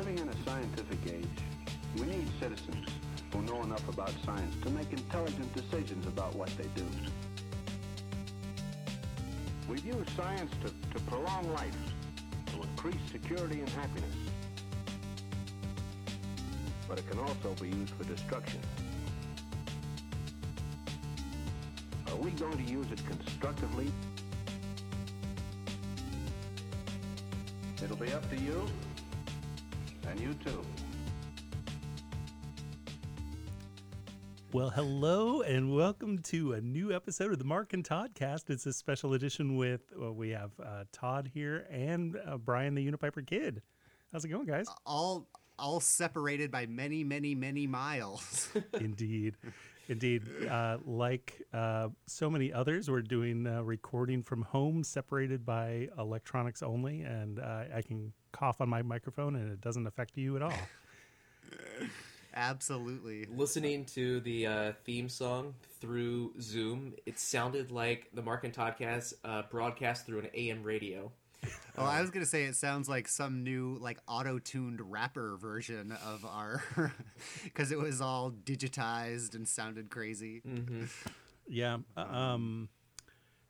Living in a scientific age, we need citizens who know enough about science to make intelligent decisions about what they do. We've used science to, to prolong life, to increase security and happiness. But it can also be used for destruction. Are we going to use it constructively? It'll be up to you, and you too. Well, hello and welcome to a new episode of the Mark and Todd cast. It's a special edition with well, we have uh, Todd here and uh, Brian the Unipiper Kid. How's it going, guys? all all separated by many, many, many miles. Indeed, indeed. Uh, like uh, so many others, we're doing uh, recording from home, separated by electronics only, and uh, I can cough on my microphone and it doesn't affect you at all. Absolutely. listening to the uh, theme song through Zoom, it sounded like the Mark and Toddcast uh, broadcast through an AM radio. Oh, I was gonna say it sounds like some new like auto-tuned rapper version of our, because it was all digitized and sounded crazy. Yeah. uh, Um,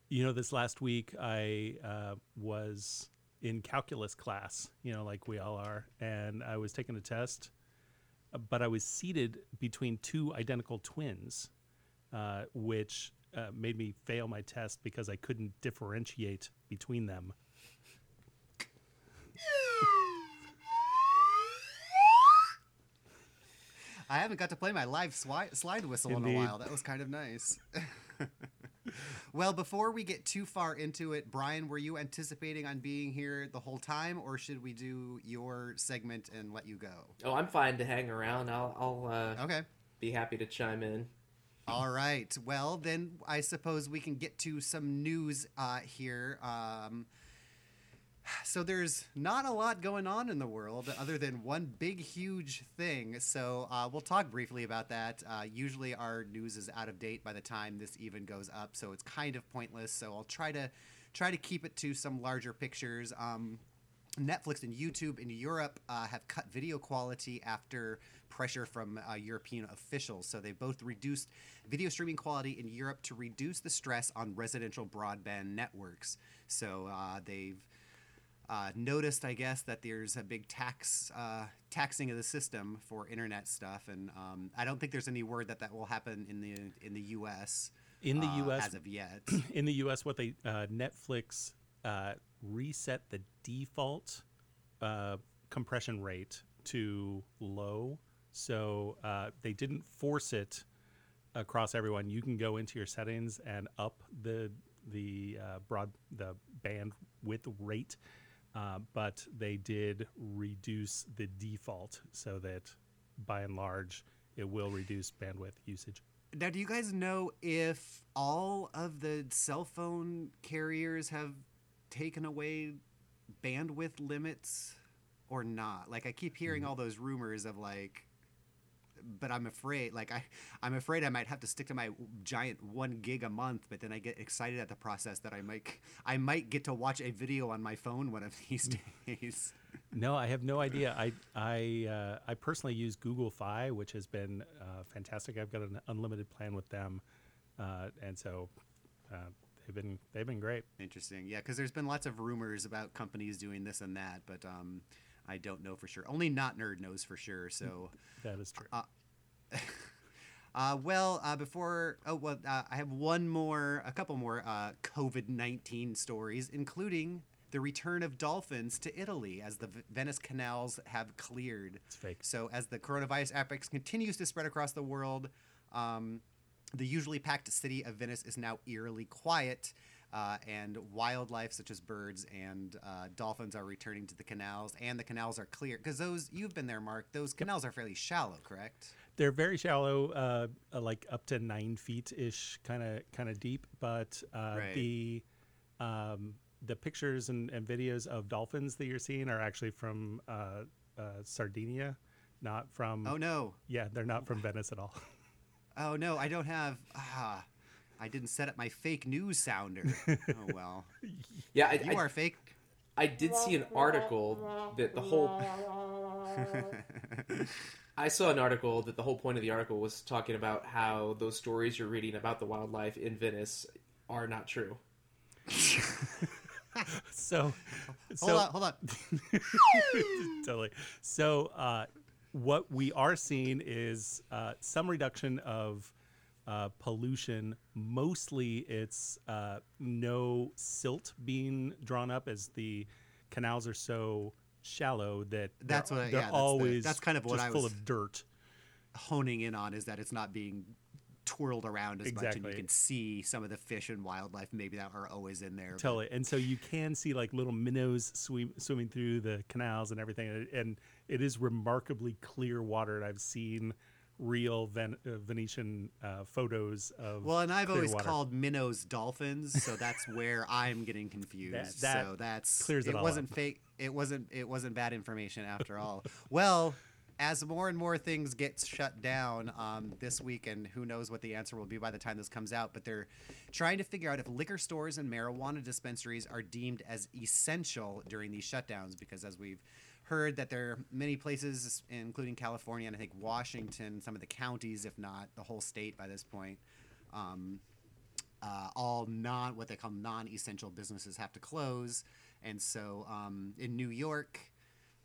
you know, this last week I uh, was in calculus class, you know, like we all are, and I was taking a test, but I was seated between two identical twins, uh, which uh, made me fail my test because I couldn't differentiate between them. I haven't got to play my live swi- slide whistle in a while. That was kind of nice. well, before we get too far into it, Brian, were you anticipating on being here the whole time, or should we do your segment and let you go? Oh, I'm fine to hang around. I'll, I'll uh, Okay. be happy to chime in. All right. Well, then I suppose we can get to some news uh, here. Um, so there's not a lot going on in the world other than one big, huge thing. So uh, we'll talk briefly about that. Uh, usually our news is out of date by the time this even goes up, so it's kind of pointless. So I'll try to try to keep it to some larger pictures. Um, Netflix and YouTube in Europe uh, have cut video quality after pressure from uh, European officials. So they both reduced video streaming quality in Europe to reduce the stress on residential broadband networks. So uh, they've uh, noticed, I guess, that there's a big tax uh, taxing of the system for internet stuff, and um, I don't think there's any word that that will happen in the in the U.S. In the uh, U.S., as of yet. in the U.S., what they uh, Netflix uh, reset the default uh, compression rate to low, so uh, they didn't force it across everyone. You can go into your settings and up the the uh, broad the bandwidth rate, uh, but they did reduce the default so that by and large it will reduce bandwidth usage. Now, do you guys know if all of the cell phone carriers have taken away bandwidth limits or not? Like, I keep hearing all those rumors of like, but I'm afraid, like, I, I'm afraid I might have to stick to my giant one gig a month. But then I get excited at the process that I might, I might get to watch a video on my phone one of these days. No, I have no idea. I I uh, I personally use Google Fi, which has been uh, fantastic. I've got an unlimited plan with them, uh, and so uh, they've been they've been great. Interesting. Yeah, because there's been lots of rumors about companies doing this and that, but um, I don't know for sure. Only Not Nerd knows for sure. So, That is true. uh, well, uh, before oh well, uh, I have one more, a couple more uh, COVID nineteen stories, including the return of dolphins to Italy as the V- Venice canals have cleared. It's fake. So, as the coronavirus outbreak continues to spread across the world, um, the usually packed city of Venice is now eerily quiet, uh, and wildlife such as birds and uh, dolphins are returning to the canals, and the canals are clear because those you've been there, Mark. Those canals are fairly shallow, correct? They're very shallow, uh, uh, like up to nine feet ish, kind of kind of deep. But uh, Right. the um, the pictures and, and videos of dolphins that you're seeing are actually from uh, uh, Sardinia, not from. Oh no! Yeah, they're not from Venice at all. Oh no! I don't have. Ah, I didn't set up my fake news sounder. oh well. Yeah, I, You I, are fake. I did see an article that the whole I saw an article that the whole point of the article was talking about how those stories you're reading about the wildlife in Venice are not true. So, so hold on, hold on. totally. So, uh, what we are seeing is uh, some reduction of uh, pollution. Mostly, it's uh, no silt being drawn up as the canals are so shallow that That's they're, what I- they're yeah, that's the- always that's kind of what just I full of dirt. Honing in on is that it's not being twirled around as much, and you can see some of the fish and wildlife maybe that are always in there. but- Totally. And so you can see like little minnows swim, swimming through the canals and everything. And it is remarkably clear water. And I've seen real Ven- uh, Venetian uh, photos of. Well, and I've always water. called minnows dolphins, so that's where I'm getting confused. that so that's clears it all wasn't up. fake. It wasn't. It wasn't bad information after all. well, as more and more things get shut down um, this week, and who knows what the answer will be by the time this comes out, but they're trying to figure out if liquor stores and marijuana dispensaries are deemed as essential during these shutdowns, because as we've heard that there are many places, including California and I think Washington, some of the counties, if not the whole state by this point, um, uh, all non what they call non-essential businesses have to close, and so um, in New York,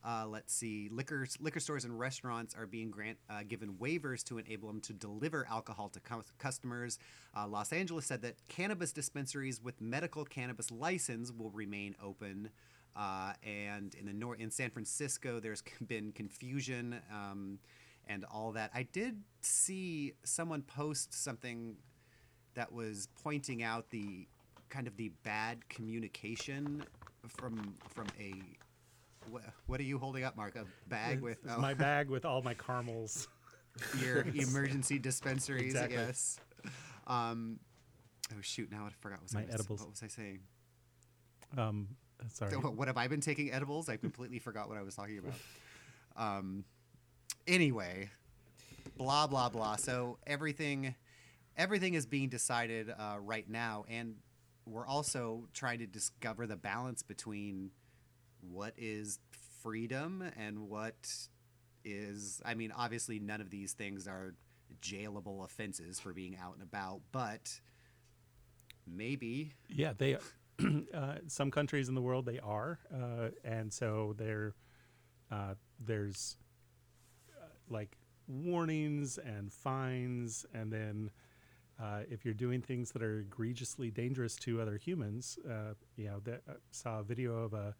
uh, let's see, liquor liquor stores and restaurants are being grant uh, given waivers to enable them to deliver alcohol to cu- customers. Uh, Los Angeles said that cannabis dispensaries with medical cannabis license will remain open. Uh, and in the nor- in San Francisco, there's been confusion um, and all that. I did see someone post something that was pointing out the kind of the bad communication from from a what, what are you holding up, Mark? A bag with oh, my bag with all my caramels. your emergency dispensaries, Exactly. I guess. Um, oh shoot! Now I forgot what, My I was, edibles. what was I saying? Um, sorry. So, what have I been taking edibles? I completely forgot what I was talking about. Um, anyway, blah blah blah. So everything, everything is being decided uh, right now, and we're also trying to discover the balance between what is freedom and what is. I mean, obviously, none of these things are jailable offenses for being out and about, but maybe Yeah, they. uh, some countries in the world they are, uh, and so there, uh, there's uh, like warnings and fines, and then uh, if you're doing things that are egregiously dangerous to other humans, uh, you know, that, I saw a video of a,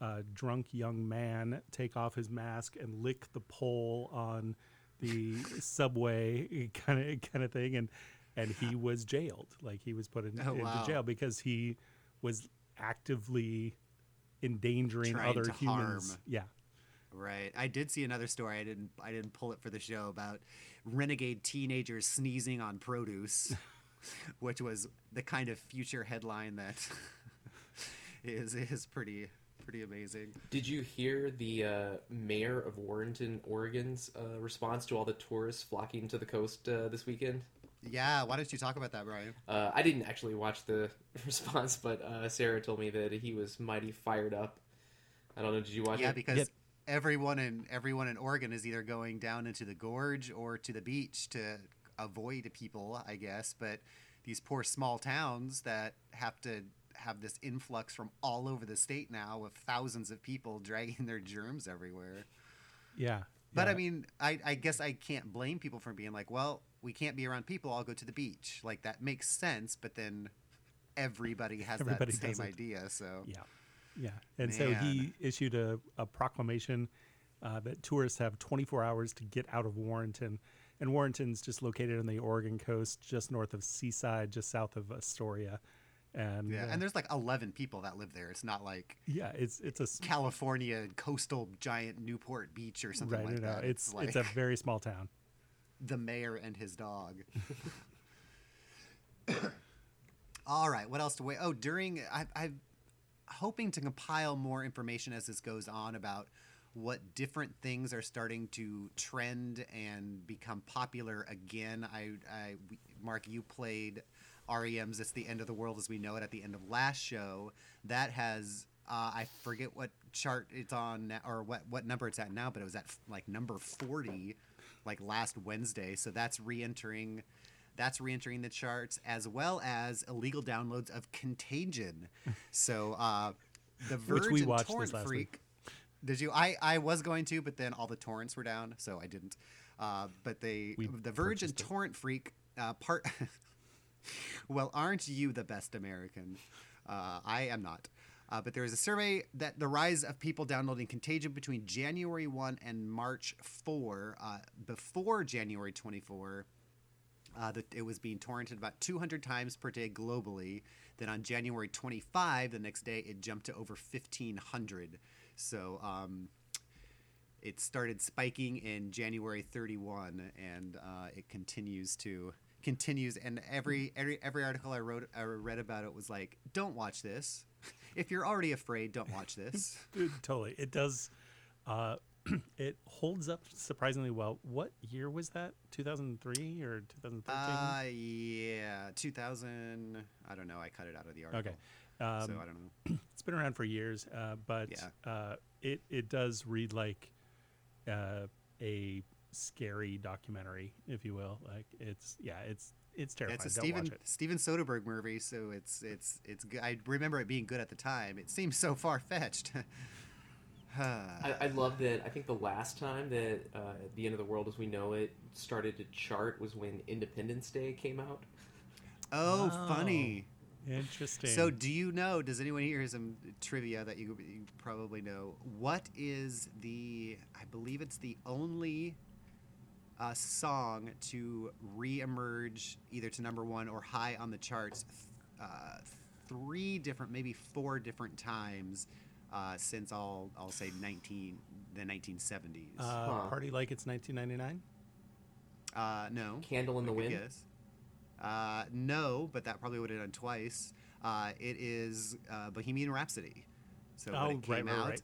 a drunk young man take off his mask and lick the pole on the subway, kind of kind of thing, and and he was jailed. Like he was put in, Oh, into wow. jail because he was actively endangering Trying other to humans. harm. Yeah. Right. I did see another story. I didn't. I didn't pull it for the show about renegade teenagers sneezing on produce, which was the kind of future headline that is is pretty pretty amazing. Did you hear the uh, mayor of Warrenton, Oregon's uh, response to all the tourists flocking to the coast uh, this weekend? Yeah. Why don't you talk about that, Brian? Uh, I didn't actually watch the response, but uh, Sarah told me that he was mighty fired up. I don't know. Did you watch Yeah, it? Yeah, because Yep. everyone in everyone in Oregon is either going down into the gorge or to the beach to avoid people, I guess. But these poor small towns that have to have this influx from all over the state now with thousands of people dragging their germs everywhere. Yeah. But I mean, I, I guess I can't blame people for being like, well, we can't be around people. I'll go to the beach. Like that makes sense. But then everybody has Everybody that same doesn't. idea. So Yeah, yeah. And so he issued a, a proclamation uh, that tourists have 24 hours to get out of Warrenton. And Warrenton's just located on the Oregon coast, just north of Seaside, just south of Astoria. And yeah, uh, and there's like 11 people that live there. It's not like yeah, it's it's a California coastal giant Newport Beach or something right. like no, that. it's like it's a very small town. The mayor and his dog. All right, what else to wait? Oh, during I, I'm hoping to compile more information as this goes on about what different things are starting to trend and become popular again. I, I Mark, you played REM's "It's the End of the World as We Know It" at the end of last show. That has Uh, I forget what chart it's on or what what number it's at now, but it was at like number forty, like last Wednesday. So that's re-entering. That's re-entering the charts as well as illegal downloads of Contagion. So uh, the Which Verge we and watched Torrent Freak. week. Did you? I I was going to, but then all the torrents were down, so I didn't. Uh, but they, We the Verge and. Torrent Freak uh, part. well, aren't you the best American? Uh, I am not. Uh, but there is a survey that the rise of people downloading Contagion between January 1 and March 4. Uh, before January 24, uh, that it was being torrented about 200 times per day globally. Then on January 25, the next day, it jumped to over 1,500. So um, it started spiking in January 31, and uh, it continues to continues. And every every every article I wrote I read about it was like, don't watch this. If you're already afraid, don't watch this. Totally. It does. Uh, it holds up surprisingly well. What year was that? 2003 or 2013? uh, yeah, 2000. I don't know. I cut it out of the article. okay. Um, so I don't know. it's been around for years, uh, but Yeah. uh, it it does read like uh, a scary documentary, if you will. Like it's yeah, it's it's terrifying. It's a Don't Steven watch it. Steven Soderbergh movie, so it's it's it's good. I remember it being good at the time. It seems so far fetched. I, I love that. I think the last time that uh, the end of the world as we know it started to chart was when Independence Day came out. oh, Oh. funny. Interesting. So, do you know? Does anyone here some trivia that you, you probably know? What is the? I believe it's the only uh, song to re-emerge either to number one or high on the charts uh, three different, maybe four different times uh, since I'll I'll say nineteen the nineteen seventies. uh, Huh. party like it's 1999. Uh, no. Candle in the Good Wind. guess. Uh, no, but that probably would have done twice. Uh, it is uh, Bohemian Rhapsody. So Oh, when it came right, right, right.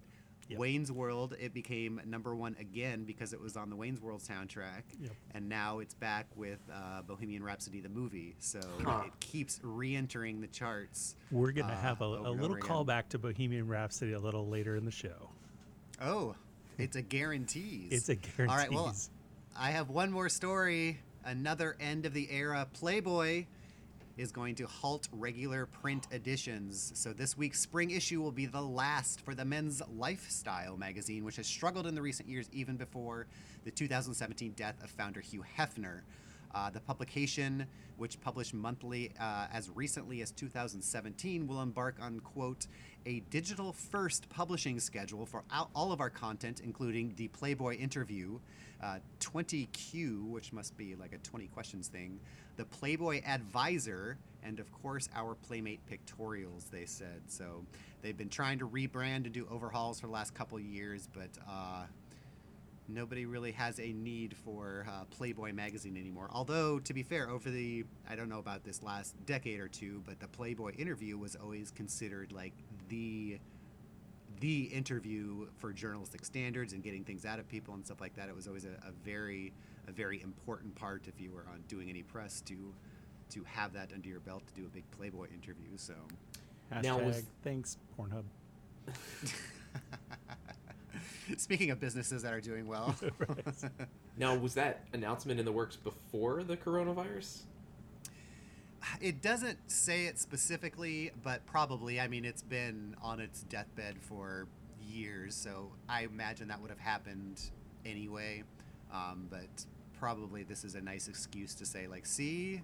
Yep. Wayne's World, it became number one again because it was on the Wayne's World soundtrack. Yep. And now it's back with uh, Bohemian Rhapsody, the movie. So Huh. it keeps re-entering the charts. We're gonna uh, have a, a little over again. callback to Bohemian Rhapsody a little later in the show. Oh, it's a guarantee. It's a guarantee. All right, well, I have one more story. Another end of the era Playboy is going to halt regular print editions. So this week's spring issue will be the last for the men's lifestyle magazine, which has struggled in the recent years even before the 2017 death of founder Hugh Hefner. Uh, the publication, which published monthly uh, as recently as 2017, will embark on, quote, a digital first publishing schedule for all of our content, including the Playboy interview, uh, 20Q, which must be like a 20 questions thing, the Playboy Advisor, and of course our Playmate pictorials, they said. So they've been trying to rebrand and do overhauls for the last couple years, but uh, nobody really has a need for uh, Playboy magazine anymore. Although, to be fair, over the I don't know about this last decade or two, but the Playboy interview was always considered like the the interview for journalistic standards and getting things out of people and stuff like that. It was always a, a very a very important part if you were on doing any press to to have that under your belt to do a big Playboy interview. So. Hashtag Now, was- thanks Pornhub. Speaking of businesses that are doing well, Now, was that announcement in the works before the coronavirus? It doesn't say it specifically, but probably. I mean, it's been on its deathbed for years, so I imagine that would have happened anyway. Um, but probably this is a nice excuse to say, like, see,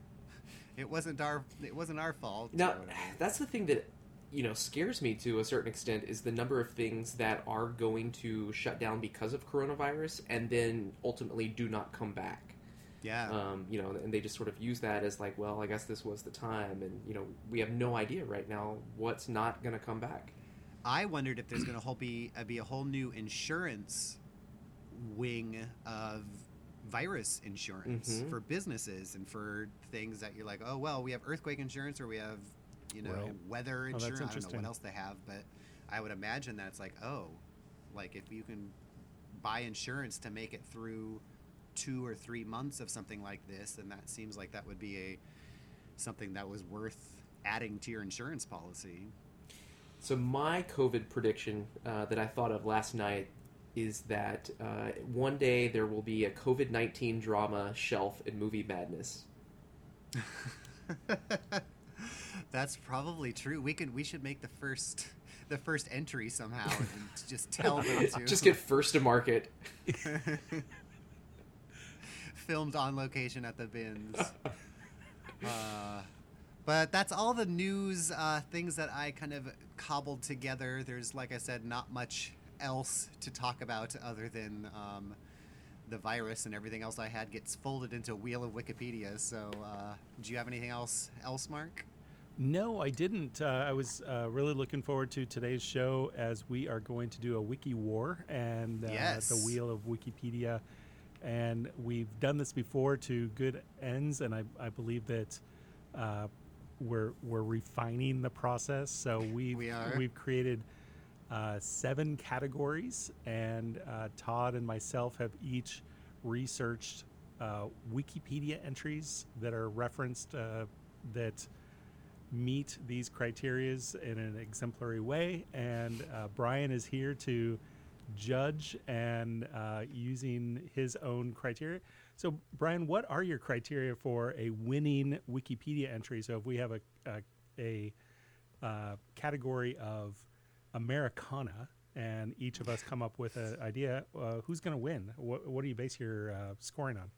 it wasn't our it wasn't our fault. Now, that's the thing that you know scares me to a certain extent is the number of things that are going to shut down because of coronavirus and then ultimately do not come back. yeah. Um, you know, and they just sort of use that as like, well, I guess this was the time, and you know, we have no idea right now what's not going to come back. I wondered if there's going to be be a whole new insurance wing of virus insurance Mhm. for businesses and for things that you're like, oh well, we have earthquake insurance or we have, you know, Right. weather Oh, insurance. I don't know what else they have, but I would imagine that it's like, oh, like if you can buy insurance to make it through two or three months of something like this, then that seems like that would be a something that was worth adding to your insurance policy. So my COVID prediction uh, that I thought of last night is that uh, one day there will be a COVID nineteen drama shelf in movie madness. That's probably true. We could we should make the first the first entry somehow and just tell them to Just get first to market. filmed on location at the bins. uh, but that's all the news uh, things that I kind of cobbled together. There's, like I said, not much else to talk about other than um, the virus and everything else I had gets folded into a wheel of Wikipedia. So, uh, do you have anything else, else, Mark? No, I didn't. Uh, I was uh, really looking forward to today's show as we are going to do a wiki war and uh, Yes. the wheel of Wikipedia. And we've done this before to good ends, and I, I believe that uh, we're we're refining the process. So we've We are. we've created uh, seven categories, and uh, Todd and myself have each researched uh, Wikipedia entries that are referenced uh, that meet these criterias in an exemplary way. And uh, Brian is here to judge and uh, using his own criteria. So, Brian, what are your criteria for a winning Wikipedia entry? So, if we have a a, a category of Americana, and each of us come up with an idea, uh, who's going to win? What, what do you base your uh, scoring on?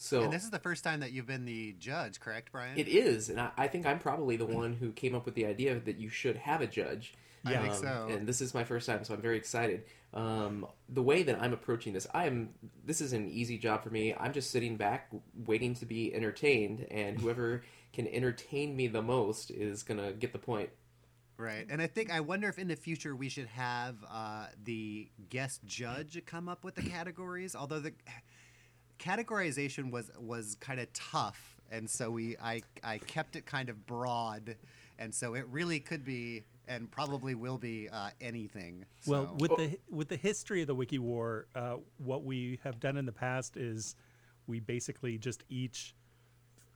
So And this is the first time that you've been the judge, correct, Brian? It is, and I, I think I'm probably the one who came up with the idea that you should have a judge. I think Um, so. And this is my first time, so I'm very excited. Um, the way that I'm approaching this, I'm this is an easy job for me. I'm just sitting back, waiting to be entertained, and whoever can entertain me the most is gonna get the point. Right. And I think I wonder if in the future we should have uh, the guest judge come up with the categories. Although the categorization was was kind of tough, and so we I I kept it kind of broad, and so it really could be and probably will be uh, anything. Well, So- with the with the history of the Wiki War, uh, what we have done in the past is we basically just each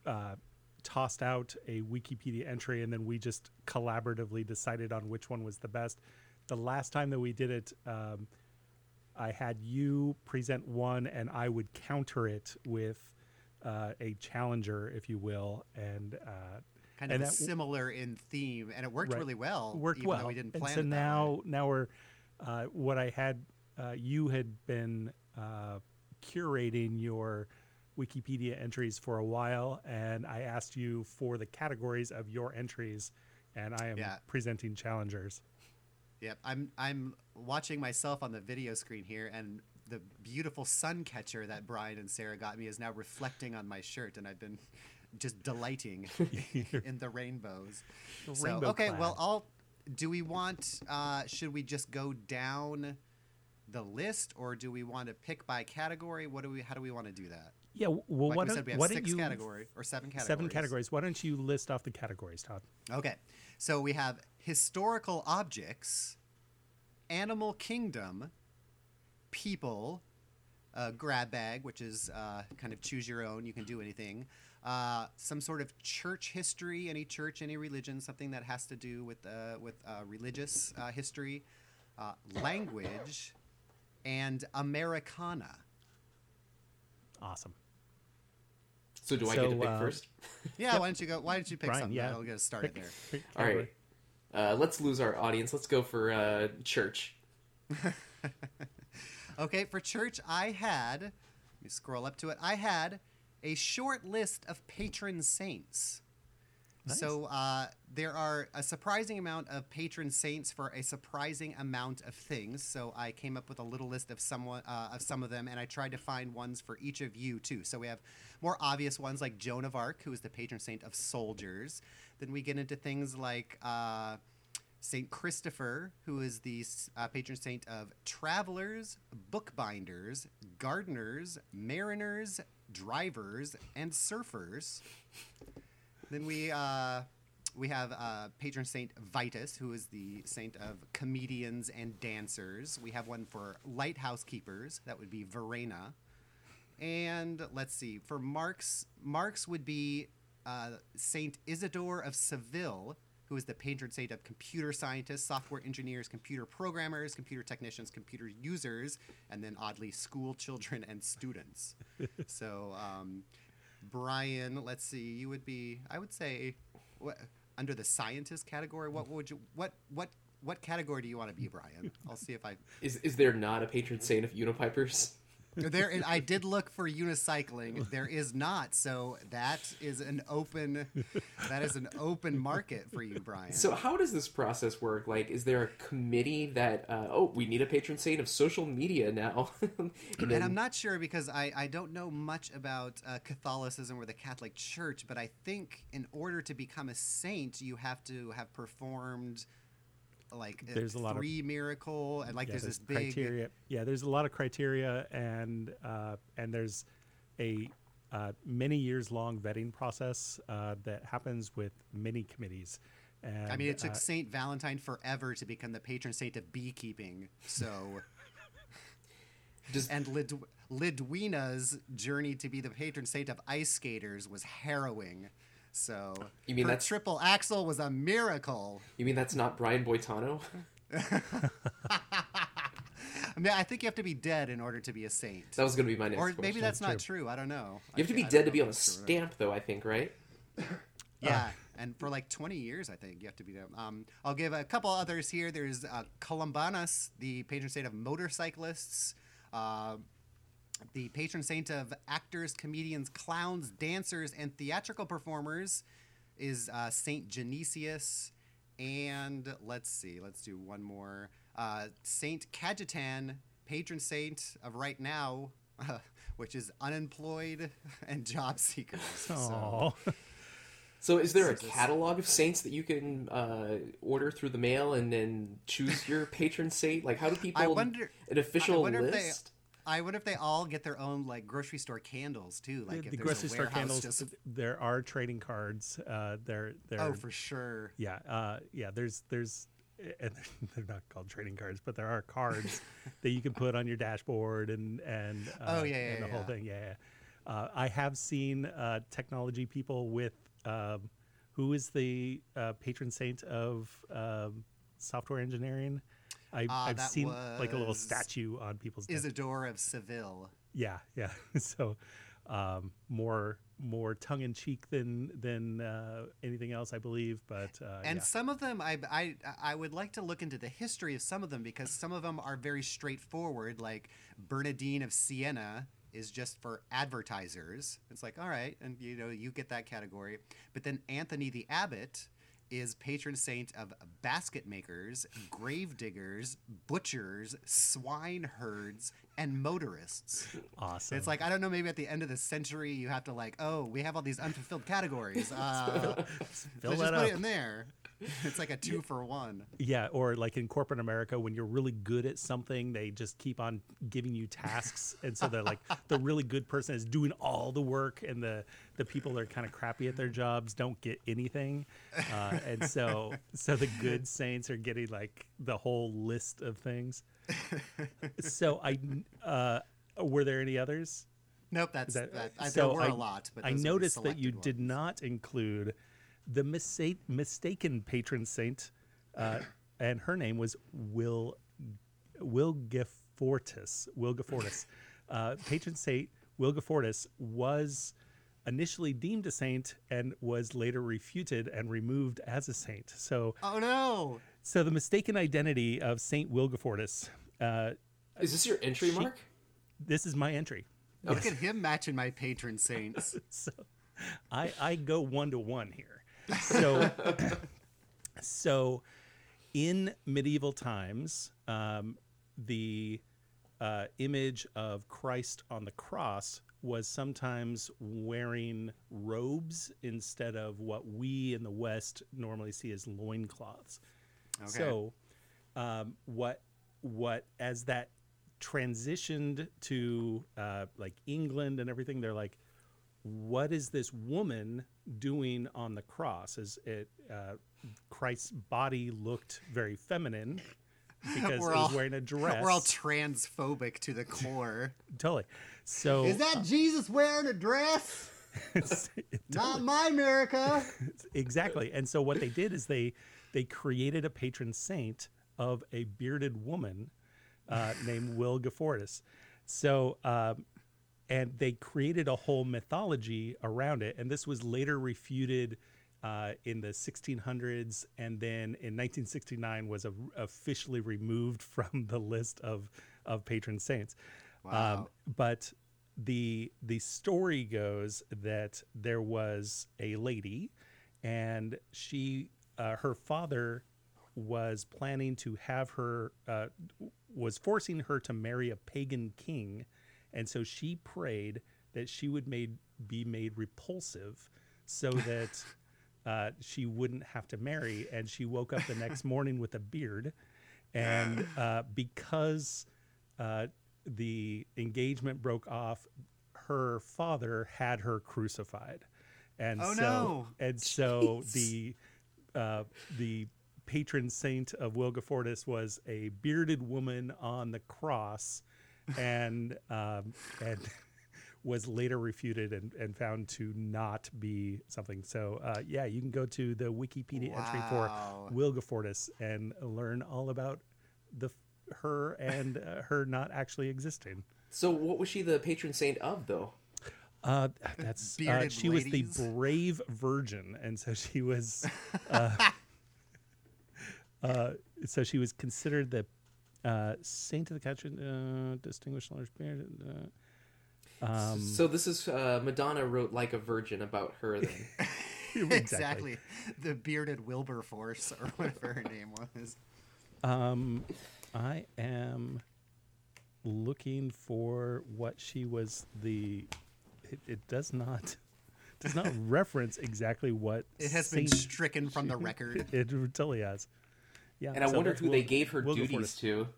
uh, tossed out a Wikipedia entry, and then we just collaboratively decided on which one was the best. The last time that we did it, um, I had you present one, and I would counter it with uh, a challenger, if you will, and uh, kind and of that- similar in theme, and it worked Right. really well. worked even well. Though we didn't and plan so it now, now we're uh, what I had. Uh, you had been uh, curating your Wikipedia entries for a while, and I asked you for the categories of your entries, and I am Yeah. presenting challengers. Yep, I'm I'm watching myself on the video screen here, and the beautiful sun catcher that Brian and Sarah got me is now reflecting on my shirt, and I've been just delighting in the rainbows. So Rainbow okay, well, clad. I'll. Do we want? Uh, should we just go down the list, or do we want to pick by category? What do we? How do we want to do that? Yeah. Well, Like why we said, we have why six you category or seven categories. seven categories? Why don't you list off the categories, Todd? Okay, so we have historical objects, animal kingdom, people, uh, grab bag, which is uh, kind of choose your own. You can do anything. Uh, some sort of church history, any church, any religion, something that has to do with uh, with uh, religious uh, history, uh, language, and Americana. Awesome. So do I So, get to pick uh, first? Yeah, why don't you go? Why don't you pick Brian, something yeah. I'll get us started Pick- there? pick All category. right. Uh, let's lose our audience. Let's go for uh, church. Okay, for church, I had, let me scroll up to it, I had a short list of patron saints. Nice. So uh, there are a surprising amount of patron saints for a surprising amount of things. So I came up with a little list of someone uh, of some of them, and I tried to find ones for each of you too. So we have more obvious ones like Joan of Arc, who is the patron saint of soldiers. Then we get into things like. Uh, Saint Christopher, who is the uh, patron saint of travelers, bookbinders, gardeners, mariners, drivers, and surfers. Then we uh, we have uh, patron saint Vitus, who is the saint of comedians and dancers. We have one for lighthouse keepers. That would be Verena. And let's see, for Marx, Marx would be uh, Saint Isidore of Seville, who who is the patron saint of computer scientists, software engineers, computer programmers, computer technicians, computer users, and then oddly, school children and students. so, um, Brian, let's see, you would be, I would say, what, under the scientist category. What would you, what, what, what category do you want to be, Brian? I'll see if I Is is there not a patron saint of unipipers? There and I did look for unicycling. There is not. So that is an open that is an open market for you, Brian. So how does this process work? Like, is there a committee that uh, oh we need a patron saint of social media now? and, and I'm not sure because I, I don't know much about uh, Catholicism or the Catholic Church, but I think in order to become a saint, you have to have performed like There's a lot of- three miracle and like yeah, there's, this big criteria. Yeah, there's a lot of criteria, and uh, and there's a uh, many years long vetting process uh, that happens with many committees. And, I mean, it took uh, Saint Valentine forever to become the patron saint of beekeeping. So, Does- and Lid- Lidwina's journey to be the patron saint of ice skaters was harrowing. So, You mean that triple axel was a miracle. you mean that's not Brian Boitano? I mean, I think you have to be dead in order to be a saint. That was going to be my next or question. maybe that's not true. I don't know. You have to be I dead don't to be on a if that's true. stamp, though. I think, right? Yeah, and for like 20 years, I think you have to be there. Um, I'll give a couple others here. There's uh, Columbanus, the patron saint of motorcyclists, uh, the patron saint of actors, comedians, clowns, dancers, and theatrical performers is uh, Saint Genesius. And let's see, let's do one more. Uh, saint Cajetan, patron saint of right now, which is unemployed and job seekers. So- So, is there a catalog of saints that you can uh, order through the mail and then choose your patron saint? Like, how do people wonder- an official wonder if they- list? I wonder if they all get their own like grocery store candles too. Like the, if the there's grocery a store candles. just- There are trading cards. Uh, they're they're oh, for sure. yeah uh, yeah. There's there's and they're not called trading cards, but there are cards that you can put on your dashboard and and uh, Oh, yeah, yeah, and the whole yeah. thing. Yeah, yeah. Uh, I have seen uh, technology people with um, who is the uh, patron saint of um, software engineering. I, Ah, I've seen like a little statue on people's. Isidore of Seville. Yeah, yeah. so um, more more tongue in cheek than than uh, anything else, I believe. But uh, And yeah. some of them, I, I, I would like to look into the history of some of them because some of them are very straightforward. Like Bernadine of Siena is just for advertisers. It's like, all right, and you know, you get that category. But then Anthony the Abbot is patron saint of basket makers, grave diggers, butchers, swine herds, and motorists. awesome. It's like I don't know. Maybe at the end of the century, you have to like, oh, we have all these unfulfilled categories. Uh, fill so just that put it in there. It's like a two for one. Yeah, or like in corporate America, when you're really good at something, they just keep on giving you tasks, and so they're like the really good person is doing all the work, and the the people that are kind of crappy at their jobs don't get anything, uh, and so so the good saints are getting like the whole list of things. So I uh, were there any others? Nope, that's that- that. I, so there were I- a lot, but I those are the noticed that you selected did not include the misa- mistaken patron saint, uh, and her name was Will Wilgefortis. Wilgefortis, uh, patron saint Wilgefortis was initially deemed a saint and was later refuted and removed as a saint. So, Oh no! so the mistaken identity of Saint Wilgefortis. Uh, Is this your entry She- mark? this is my entry. Look at him matching my patron saints. so I I go one to one here. So so in medieval times, um, the uh, image of Christ on the cross was sometimes wearing robes instead of what we in the West normally see as loincloths. Okay. So, um, what what as that transitioned to uh, like England and everything, they're like, what is this woman doing on the cross? As it uh, Christ's body looked very feminine because We're it was all- wearing a dress. We're all transphobic to the core. totally. So Is that Jesus wearing a dress? Not my America. exactly. And so what they did is they they created a patron saint of a bearded woman uh, named Will Wilgefortis. So um, and they created a whole mythology around it, and this was later refuted. Uh, in the 1600s, and then in 1969 was a, officially removed from the list of of patron saints. Um, Wow. but the the story goes that there was a lady, and she uh, her father was planning to have her uh, was forcing her to marry a pagan king, and so she prayed that she would made be made repulsive, so that. Uh, she wouldn't have to marry, and she woke up the next morning with a beard, and uh, because uh, the engagement broke off, her father had her crucified, and Oh, so no. and so Jeez. the uh, the patron saint of Wilgefortis was a bearded woman on the cross, and um, and was later refuted and, and found to not be something. So uh, yeah, you can go to the Wikipedia entry for Wow. Wilgefortis and learn all about the her and uh, her not actually existing. So, what was she the patron saint of, though? Uh, that's uh, Bearded she was the brave virgin, and so she was. Uh, uh, so she was considered the uh, saint of the catching, uh, distinguished large beard. Uh, um, so this is uh, Madonna wrote like a virgin about her. Then exactly. The bearded Wilberforce or whatever her name was. Um, I am looking for what she was the. It, it does not does not reference exactly what It has been stricken from the record. It totally has. Yeah, and I so wonder that's who Wil- they gave her Wilgefortis. duties to.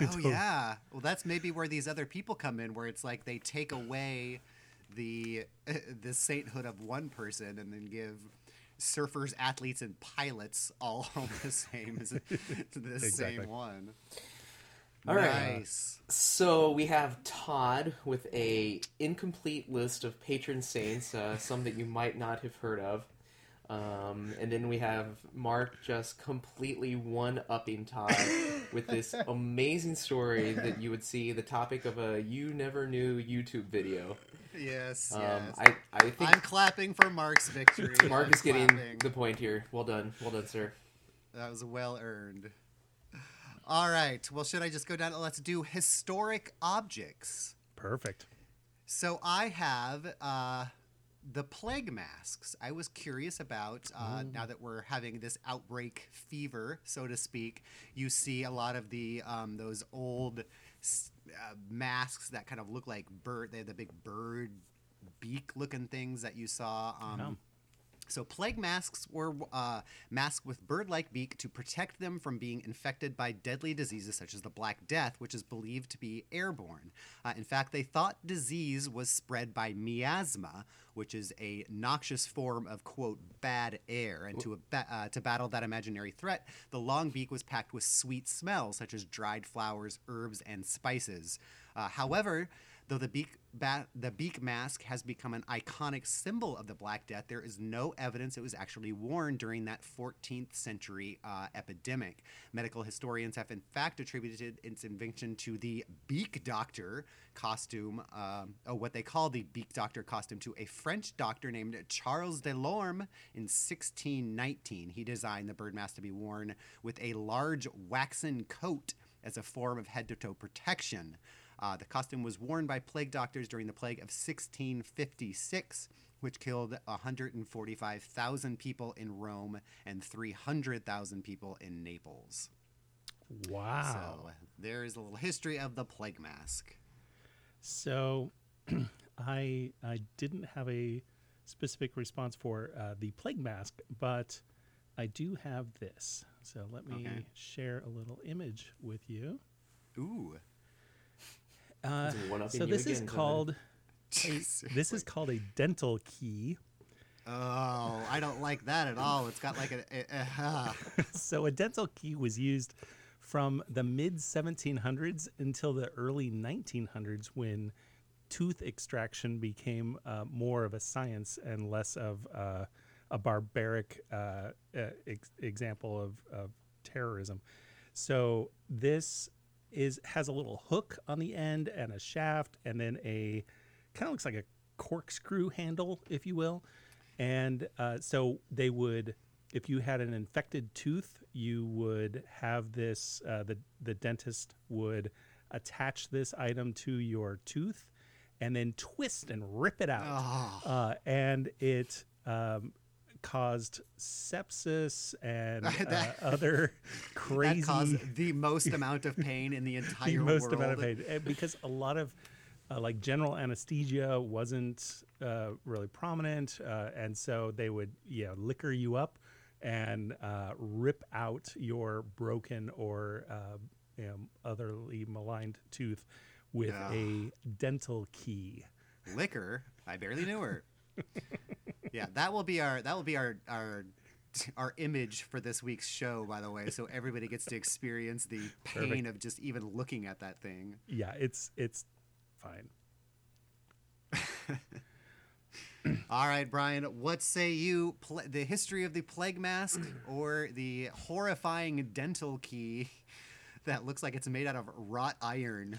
Oh yeah. Well, that's maybe where these other people come in, where it's like they take away the the sainthood of one person and then give surfers, athletes, and pilots all the same as the Exactly. same one. All right. nice. So we have Todd with a incomplete list of patron saints, uh, some that you might not have heard of. Um, and then we have Mark just completely one-upping Todd with this amazing story that you would see the topic of a you never knew YouTube video. Yes. Um, yes. I, I think I'm clapping for Mark's victory. Mark I'm is getting the point here. Well done. Well done, sir. That was well earned. All right. Well, should I just go down? Let's do historic objects. Perfect. So I have uh, the plague masks. I was curious about uh, now that we're having this outbreak fever, so to speak. You see a lot of the um, those old uh, masks that kind of look like bird. They have the big bird beak looking things that you saw. Um, Yeah. So plague masks were uh, masks with bird-like beak to protect them from being infected by deadly diseases such as the Black Death, which is believed to be airborne. Uh, in fact, they thought disease was spread by miasma, which is a noxious form of quote bad air. And to, ab- uh, to battle that imaginary threat, the long beak was packed with sweet smells such as dried flowers, herbs, and spices. Uh, however, Though the beak, the beak mask has become an iconic symbol of the Black Death, there is no evidence it was actually worn during that 14th century uh, epidemic. Medical historians have, in fact, attributed its invention to the beak doctor costume, um, what they call the beak doctor costume, to a French doctor named Charles Delorme in 1619. He designed the bird mask to be worn with a large waxen coat as a form of head to toe protection. Uh, the costume was worn by plague doctors during the plague of 1656, which killed 145,000 people in Rome and 300,000 people in Naples. Wow. So there is a little history of the plague mask. So, I I didn't have a specific response for uh, the plague mask, but I do have this. So let me Okay. share a little image with you. Ooh. Uh, It's a one-upping so this is again, Tony. called a, this is called a dental key. Oh, I don't like that at all. It's got like a. a, a ah. so a dental key was used from the mid 1700s until the early 1900s when tooth extraction became uh, more of a science and less of uh, a barbaric uh, uh, ex- example of, of terrorism. So this is has a little hook on the end and a shaft, and then a kind of looks like a corkscrew handle, if you will. And uh, so they would, if you had an infected tooth, you would have this. Uh, the the dentist would attach this item to your tooth, and then twist and rip it out. Oh. Uh, and it um, caused sepsis and uh, That- other crazy That caused the most amount of pain in the entire the most world. amount of pain Uh, because a lot of uh, like general anesthesia wasn't uh, really prominent, uh, and so they would yeah liquor you up and uh, rip out your broken or uh, you know, otherly maligned tooth with a dental key. Liquor. I barely knew her. Yeah, that will be our that will be our our our image for this week's show. By the way, so everybody gets to experience the pain Perfect. of just even looking at that thing. Yeah, it's it's fine. All right, Brian, what say you? Pl- the history of the plague mask or the horrifying dental key that looks like it's made out of wrought iron?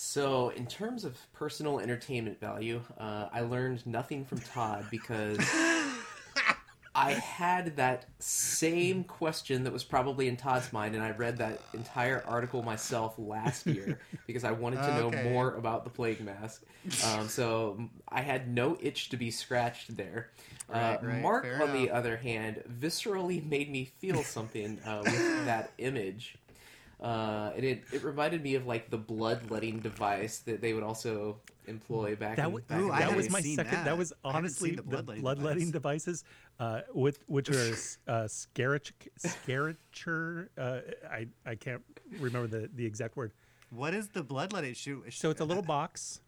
So, in terms of personal entertainment value, uh, I learned nothing from Todd because I had that same question that was probably in Todd's mind, and I read that entire article myself last year because I wanted to know Okay. more about the plague mask. Um, so, I had no itch to be scratched there. Right, uh, right, Mark, on the other hand, viscerally made me feel something uh, with that image. Uh, and it, it reminded me of like the bloodletting device that they would also employ back That, in, was, back Ooh, in I that was my second. That, that. was honestly seen the the bloodletting bloodletting device. devices, uh, with which are s- uh, scarich, scariture. Uh, I I can't remember the, the exact word. What is the bloodletting? Shoot, So it's a little box.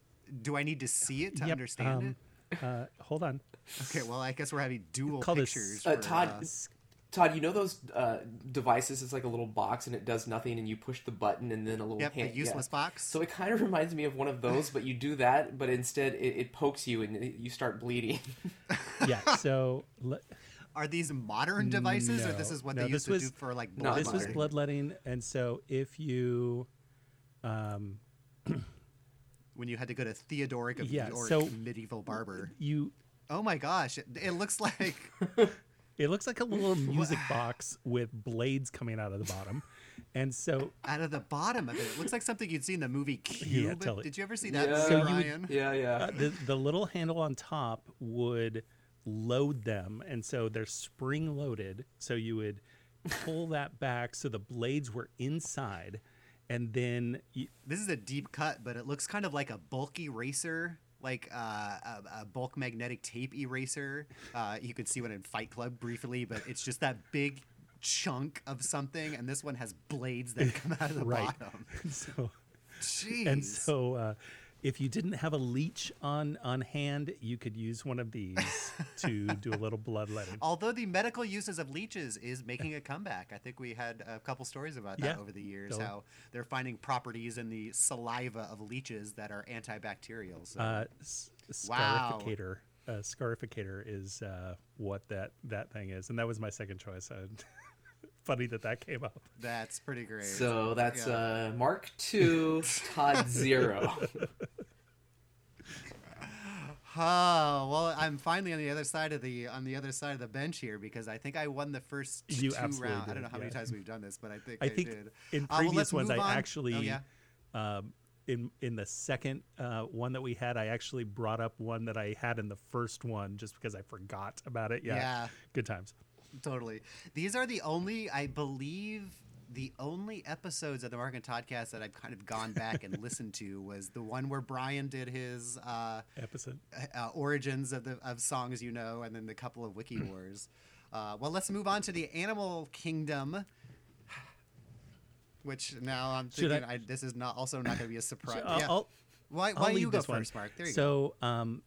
Do I need to see it to Yep, understand um, Uh, hold on. Okay, well, I guess we're having dual Call this- pictures. Uh, for, Todd, uh, Todd, you know those uh, devices? It's like a little box and it does nothing, and you push the button, and then a little Yep, the hand. useless box. So it kind of reminds me of one of those, but you do that, but instead it, it pokes you and it- you start bleeding. Yeah. So le- Are these modern devices, or this is what no, they used this to was- do for like no, blood? this was bloodletting, and so if you, um, when you had to go to Theodoric of Yeah, York so- medieval barber. you Oh my gosh, it, it looks like It looks like a little music box with blades coming out of the bottom. And so out of the bottom of it. It looks like something you'd see in the movie Cube. totally. Did you ever see that Yeah. movie, So you would- Ryan? yeah, yeah. uh, the, the little handle on top would load them. And so they're spring loaded. So you would pull that back so the blades were inside. And then you, This is a deep cut, but it looks kind of like a bulky eraser, like uh, a, a bulk magnetic tape eraser. Uh, you could see one in Fight Club briefly, but it's just that big chunk of something, and this one has blades that come out of the Right. bottom. so Jeez. and so uh, if you didn't have a leech on on hand, you could use one of these to do a little bloodletting. Although the medical uses of leeches is making a comeback, I think we had a couple stories about that Yeah, over the years. totally. How they're finding properties in the saliva of leeches that are antibacterial. So. Uh, s- Wow. scarificator. Uh, scarificator is uh, what that that thing is, and that was my second choice. Funny that that came up. That's pretty great. So that's Yeah. uh, Mark two, Todd zero. Oh well, I'm finally on the other side of the on the other side of the bench here because I think I won the first You two absolutely rounds. I don't know how many yeah. times we've done this, but I think I, I think did. in Uh, well, previous ones, I on. actually, Oh, yeah. um, in in the second uh, one that we had, I actually brought up one that I had in the first one just because I forgot about it. Yeah, Yeah. good times. Totally. These are the only, I believe, the only episodes of the Mark and Toddcast that I've kind of gone back and listened to was the one where Brian did his uh, Episode. uh, origins of the of songs you know, and then the couple of wiki wars. Uh, well, let's move on to the animal kingdom. Which now I'm thinking I- I, this is not also not going to be a surprise. I'll, yeah. I'll- why I'll why you go this one. first, Mark? There you go. so, um,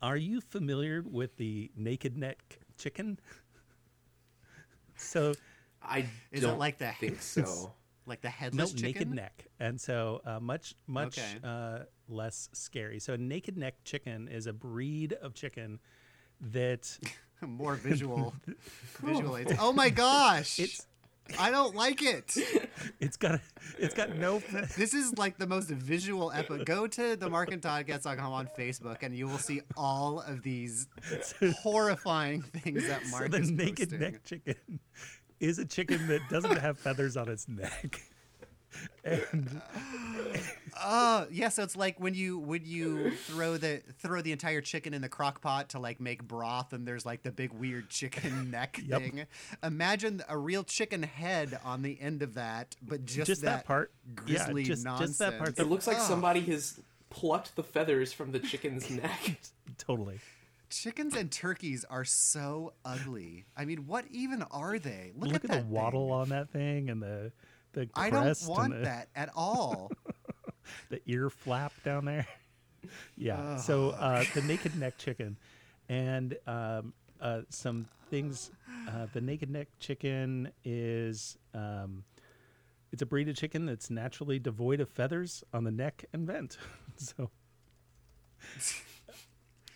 are you familiar with the naked neck chicken? So Is I it don't like the think so. Like the no headless chicken. naked neck, and so uh, much much Okay. uh, less scary. So a naked neck chicken is a breed of chicken that More visual. visual aids. Oh my gosh! it's I don't like it. it's got it's got no This is like the most visual episode. Go to the Mark and Toddcast on on Facebook, and you will see all of these horrifying things that Mark so the naked posting. neck chicken is a chicken that doesn't have feathers on its neck. And Oh, yeah. So it's like when you when you throw the throw the entire chicken in the crock pot to like make broth, and there's like the big weird chicken neck Yep. thing. Imagine a real chicken head on the end of that, but just, just that, part, yeah, just, nonsense. just that part. It looks like Oh. somebody has plucked the feathers from the chicken's neck. totally. Chickens and turkeys are so ugly. I mean, what even are they? Look, Look, at, at, that the waddle thing. on that thing and the the I don't crest want the, that at all. the ear flap down there. yeah. So uh, the naked neck chicken, and um, uh, some things. Uh, the naked neck chicken is um, it's a breed of chicken that's naturally devoid of feathers on the neck and vent. so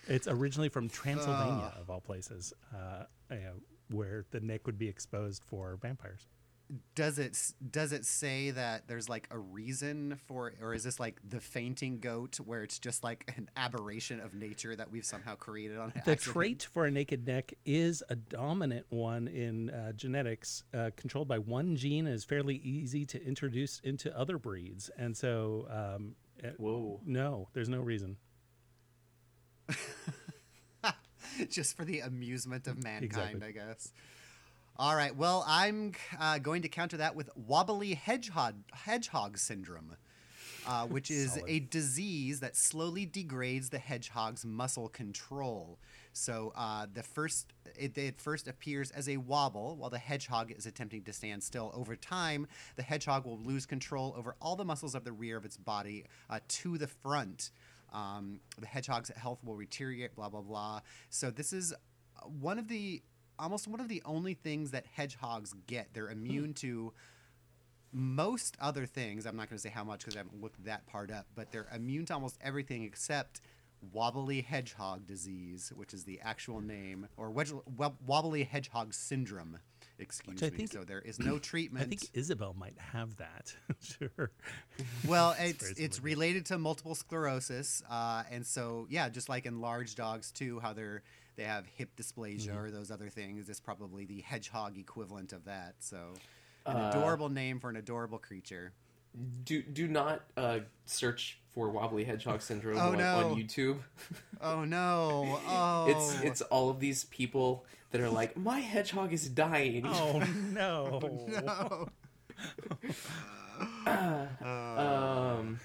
it's originally from Transylvania, of all places, uh, uh, where the neck would be exposed for vampires. Does it does it say that there's like a reason for or is this like the fainting goat where it's just like an aberration of nature that we've somehow created on The accident? trait for a naked neck is a dominant one in uh, genetics, uh, controlled by one gene, is fairly easy to introduce into other breeds. And so, um, uh, Whoa. no, there's no reason. just for the amusement of mankind, Exactly. I guess. All right. Well, I'm uh, going to counter that with wobbly hedgehog hedgehog syndrome, uh, which is a disease that slowly degrades the hedgehog's muscle control. So uh, the first it, it first appears as a wobble while the hedgehog is attempting to stand still. Over time, the hedgehog will lose control over all the muscles of the rear of its body uh, to the front. Um, the hedgehog's health will deteriorate. Blah blah blah. So this is one of the almost one of the only things that hedgehogs get. They're immune to most other things. I'm not going to say how much because I haven't looked that part up, but they're immune to almost everything except wobbly hedgehog disease, which is the actual name, or wedge- wob- wobbly hedgehog syndrome. Excuse me. think- so there is no treatment. I think Isabel might have that. sure. Well, it's very it's related to multiple sclerosis, uh, and so yeah, just like in large dogs too, how they're they have hip dysplasia Mm-hmm. or those other things. It's probably the hedgehog equivalent of that. So, an Uh, adorable name for an adorable creature. Do do not uh, search for wobbly hedgehog syndrome Oh, on, no. on YouTube. Oh no! Oh, It's it's all of these people that are like, my hedgehog is dying. Oh no. no. Um,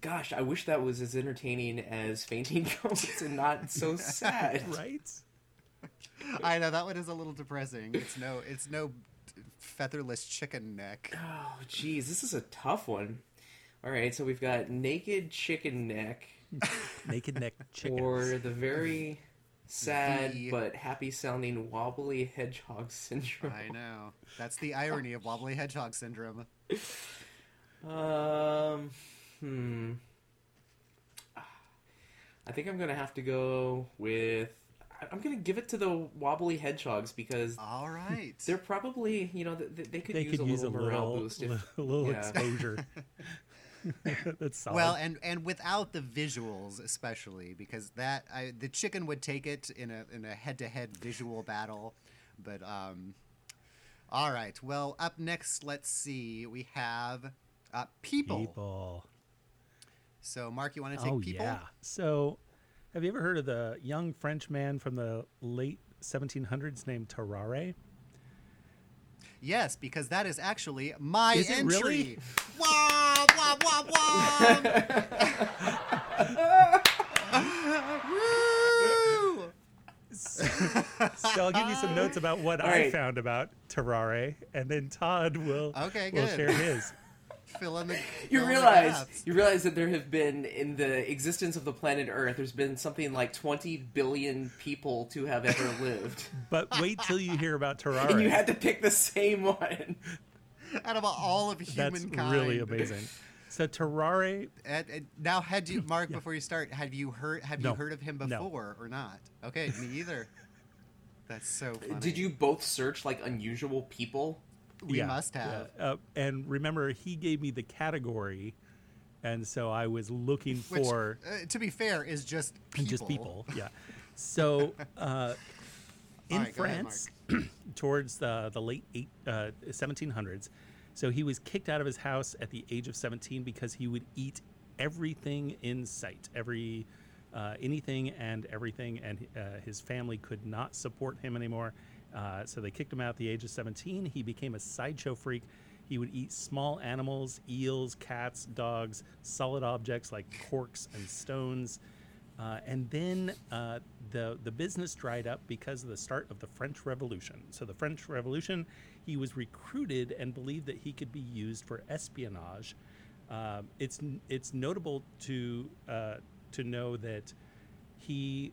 gosh, I wish that was as entertaining as fainting goats and not so sad. Right? I know that one is a little depressing. It's no, it's no featherless chicken neck. Oh, geez, this is a tough one. All right, so we've got naked chicken neck, Naked neck chicken. or the very sad The- but happy sounding wobbly hedgehog syndrome. I know. That's the irony of wobbly hedgehog syndrome. Um, hmm. I think I'm gonna have to go with. I- I'm gonna give it to the wobbly hedgehogs because All right. they're probably, you know, they, they could they use could a use a little morale little, boost. If, a little yeah. exposure. That's solid. Well, and and without the visuals, especially because that I, the chicken would take it in a in a head to head visual battle, but um, all right. Well, up next, let's see. We have uh, people. people. So, Mark, you want to take Oh people? yeah. So, have you ever heard of the young French man from the late 1700s named Tarare? Yes, because that is actually my Is entry. really? Wah, wah, wah, wah. Woo! so I'll give you some notes about what All I found about Tarare, and then Todd will Okay, will share his. Fill in the. You fill in the realize you realize that there have been in the existence of the planet Earth, there's been something like 20 billion people to have ever lived, But wait till you hear about Tarare. and you had to pick the same one. out of all of humankind, That's humankind. really amazing. So Tarare, And, and now, had you, Mark, before you start, have you heard have No. you heard of him No. before or not? Okay, me either. That's so funny. Did you both search like unusual people? We yeah, must have. yeah. Uh, and remember, he gave me the category, and so I was looking Which, for uh, to be fair, is just people. just people. Yeah. So uh, in right, go ahead, France, towards the the late eight, uh, 1700s, so he was kicked out of his house at the age of 17 because he would eat everything in sight, every uh, anything and everything, and uh, his family could not support him anymore. Uh, so they kicked him out at the age of 17. He became a sideshow freak. He would eat small animals, eels, cats, dogs, solid objects like corks and stones. Uh, and then uh, the the business dried up because of the start of the French Revolution. So the French Revolution, he was recruited and believed that he could be used for espionage. Um, it's it's notable to uh, to know that he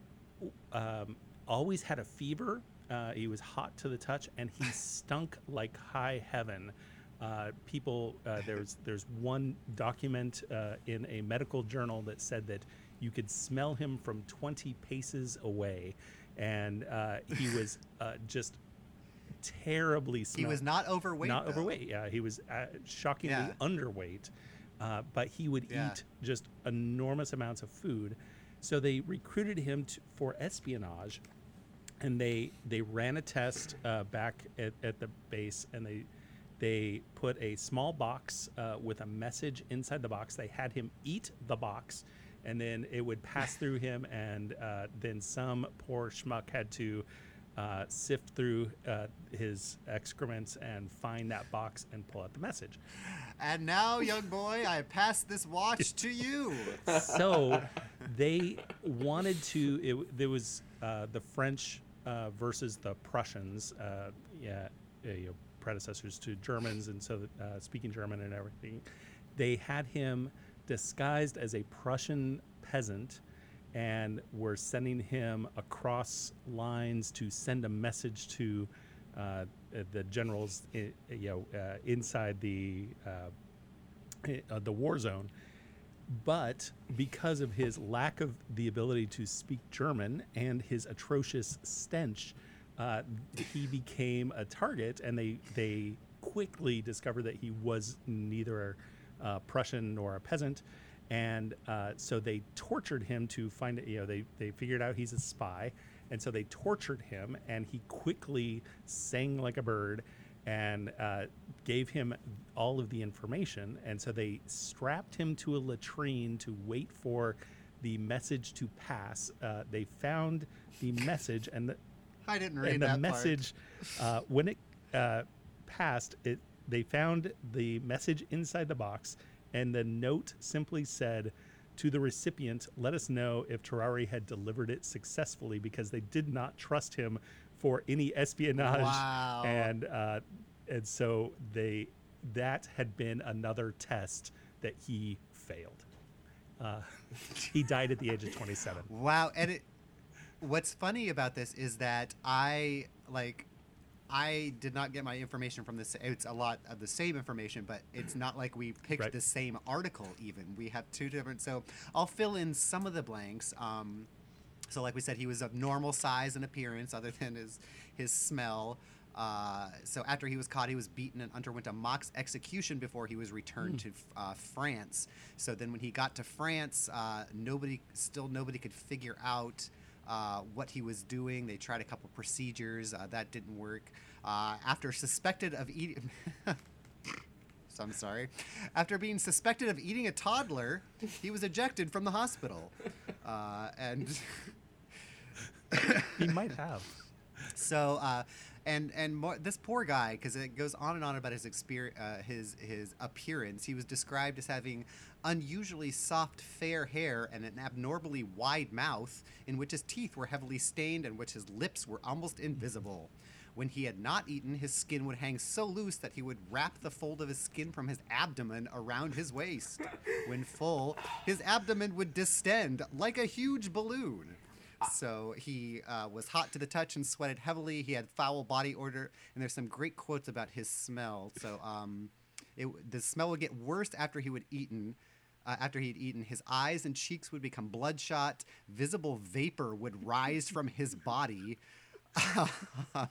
um, always had a fever. Uh, he was hot to the touch, and he stunk like high heaven. Uh, people, uh, there's there's one document uh, in a medical journal that said that you could smell him from 20 paces away, and uh, he was uh, just terribly. He was not overweight. not though. overweight. Yeah, he was uh, shockingly Yeah. underweight, uh, but he would Yeah. eat just enormous amounts of food. So they recruited him to, for espionage, and they they ran a test uh, back at, at the base, and they they put a small box uh, with a message inside the box. They had him eat the box, and then it would pass through him, and uh, then some poor schmuck had to uh, sift through uh, his excrements and find that box and pull out the message. And now, young boy, I pass this watch to you. so they wanted to it, there was uh, the french uh, versus the prussians uh, yeah you know, predecessors to germans and so uh, speaking german and everything. They had him disguised as a prussian peasant and were sending him across lines to send a message to uh, uh, the generals you know uh, inside the uh, uh, the war zone but because of his lack of the ability to speak German and his atrocious stench, uh, he became a target, and they they quickly discovered that he was neither uh, Prussian nor a peasant, and uh, so they tortured him to find you know they they figured out he's a spy, and so they tortured him, and he quickly sang like a bird and uh, gave him all of the information. And so they strapped him to a latrine to wait for the message to pass. Uh, they found the message, and the, I didn't read and the message uh, when it uh, passed, it they found the message inside the box, and the note simply said. To the recipient, let us know if Tarare had delivered it successfully because they did not trust him for any espionage Wow. and uh, and so they that had been another test that he failed. Uh, he died at the age of 27. Wow, and it. What's funny about this is that I like. I did not get my information from this. It's a lot of the same information, but it's not like we picked Right. the same article. Even we have two different. So I'll fill in some of the blanks. Um, so, like we said, he was of normal size and appearance, other than his his smell. Uh, so after he was caught, he was beaten and underwent a mock execution before he was returned to uh, France. So then, when he got to France, uh, nobody, still nobody could figure out uh, what he was doing. They tried a couple procedures, uh, that didn't work. Uh, after suspected of eating. So I'm sorry. After being suspected of eating a toddler, he was ejected from the hospital. Uh, and He might have. so, uh, and and more, this poor guy, because it goes on and on about his experience, uh, his his appearance. He was described as having unusually soft, fair hair and an abnormally wide mouth, in which his teeth were heavily stained and which his lips were almost invisible. When he had not eaten, his skin would hang so loose that he would wrap the fold of his skin from his abdomen around his waist. When full, his abdomen would distend like a huge balloon. So he uh, was hot to the touch and sweated heavily. He had foul body odor, and there's some great quotes about his smell. So um, it, the smell would get worse after he would eaten. Uh, after he'd eaten, his eyes and cheeks would become bloodshot. Visible vapor would rise from his body.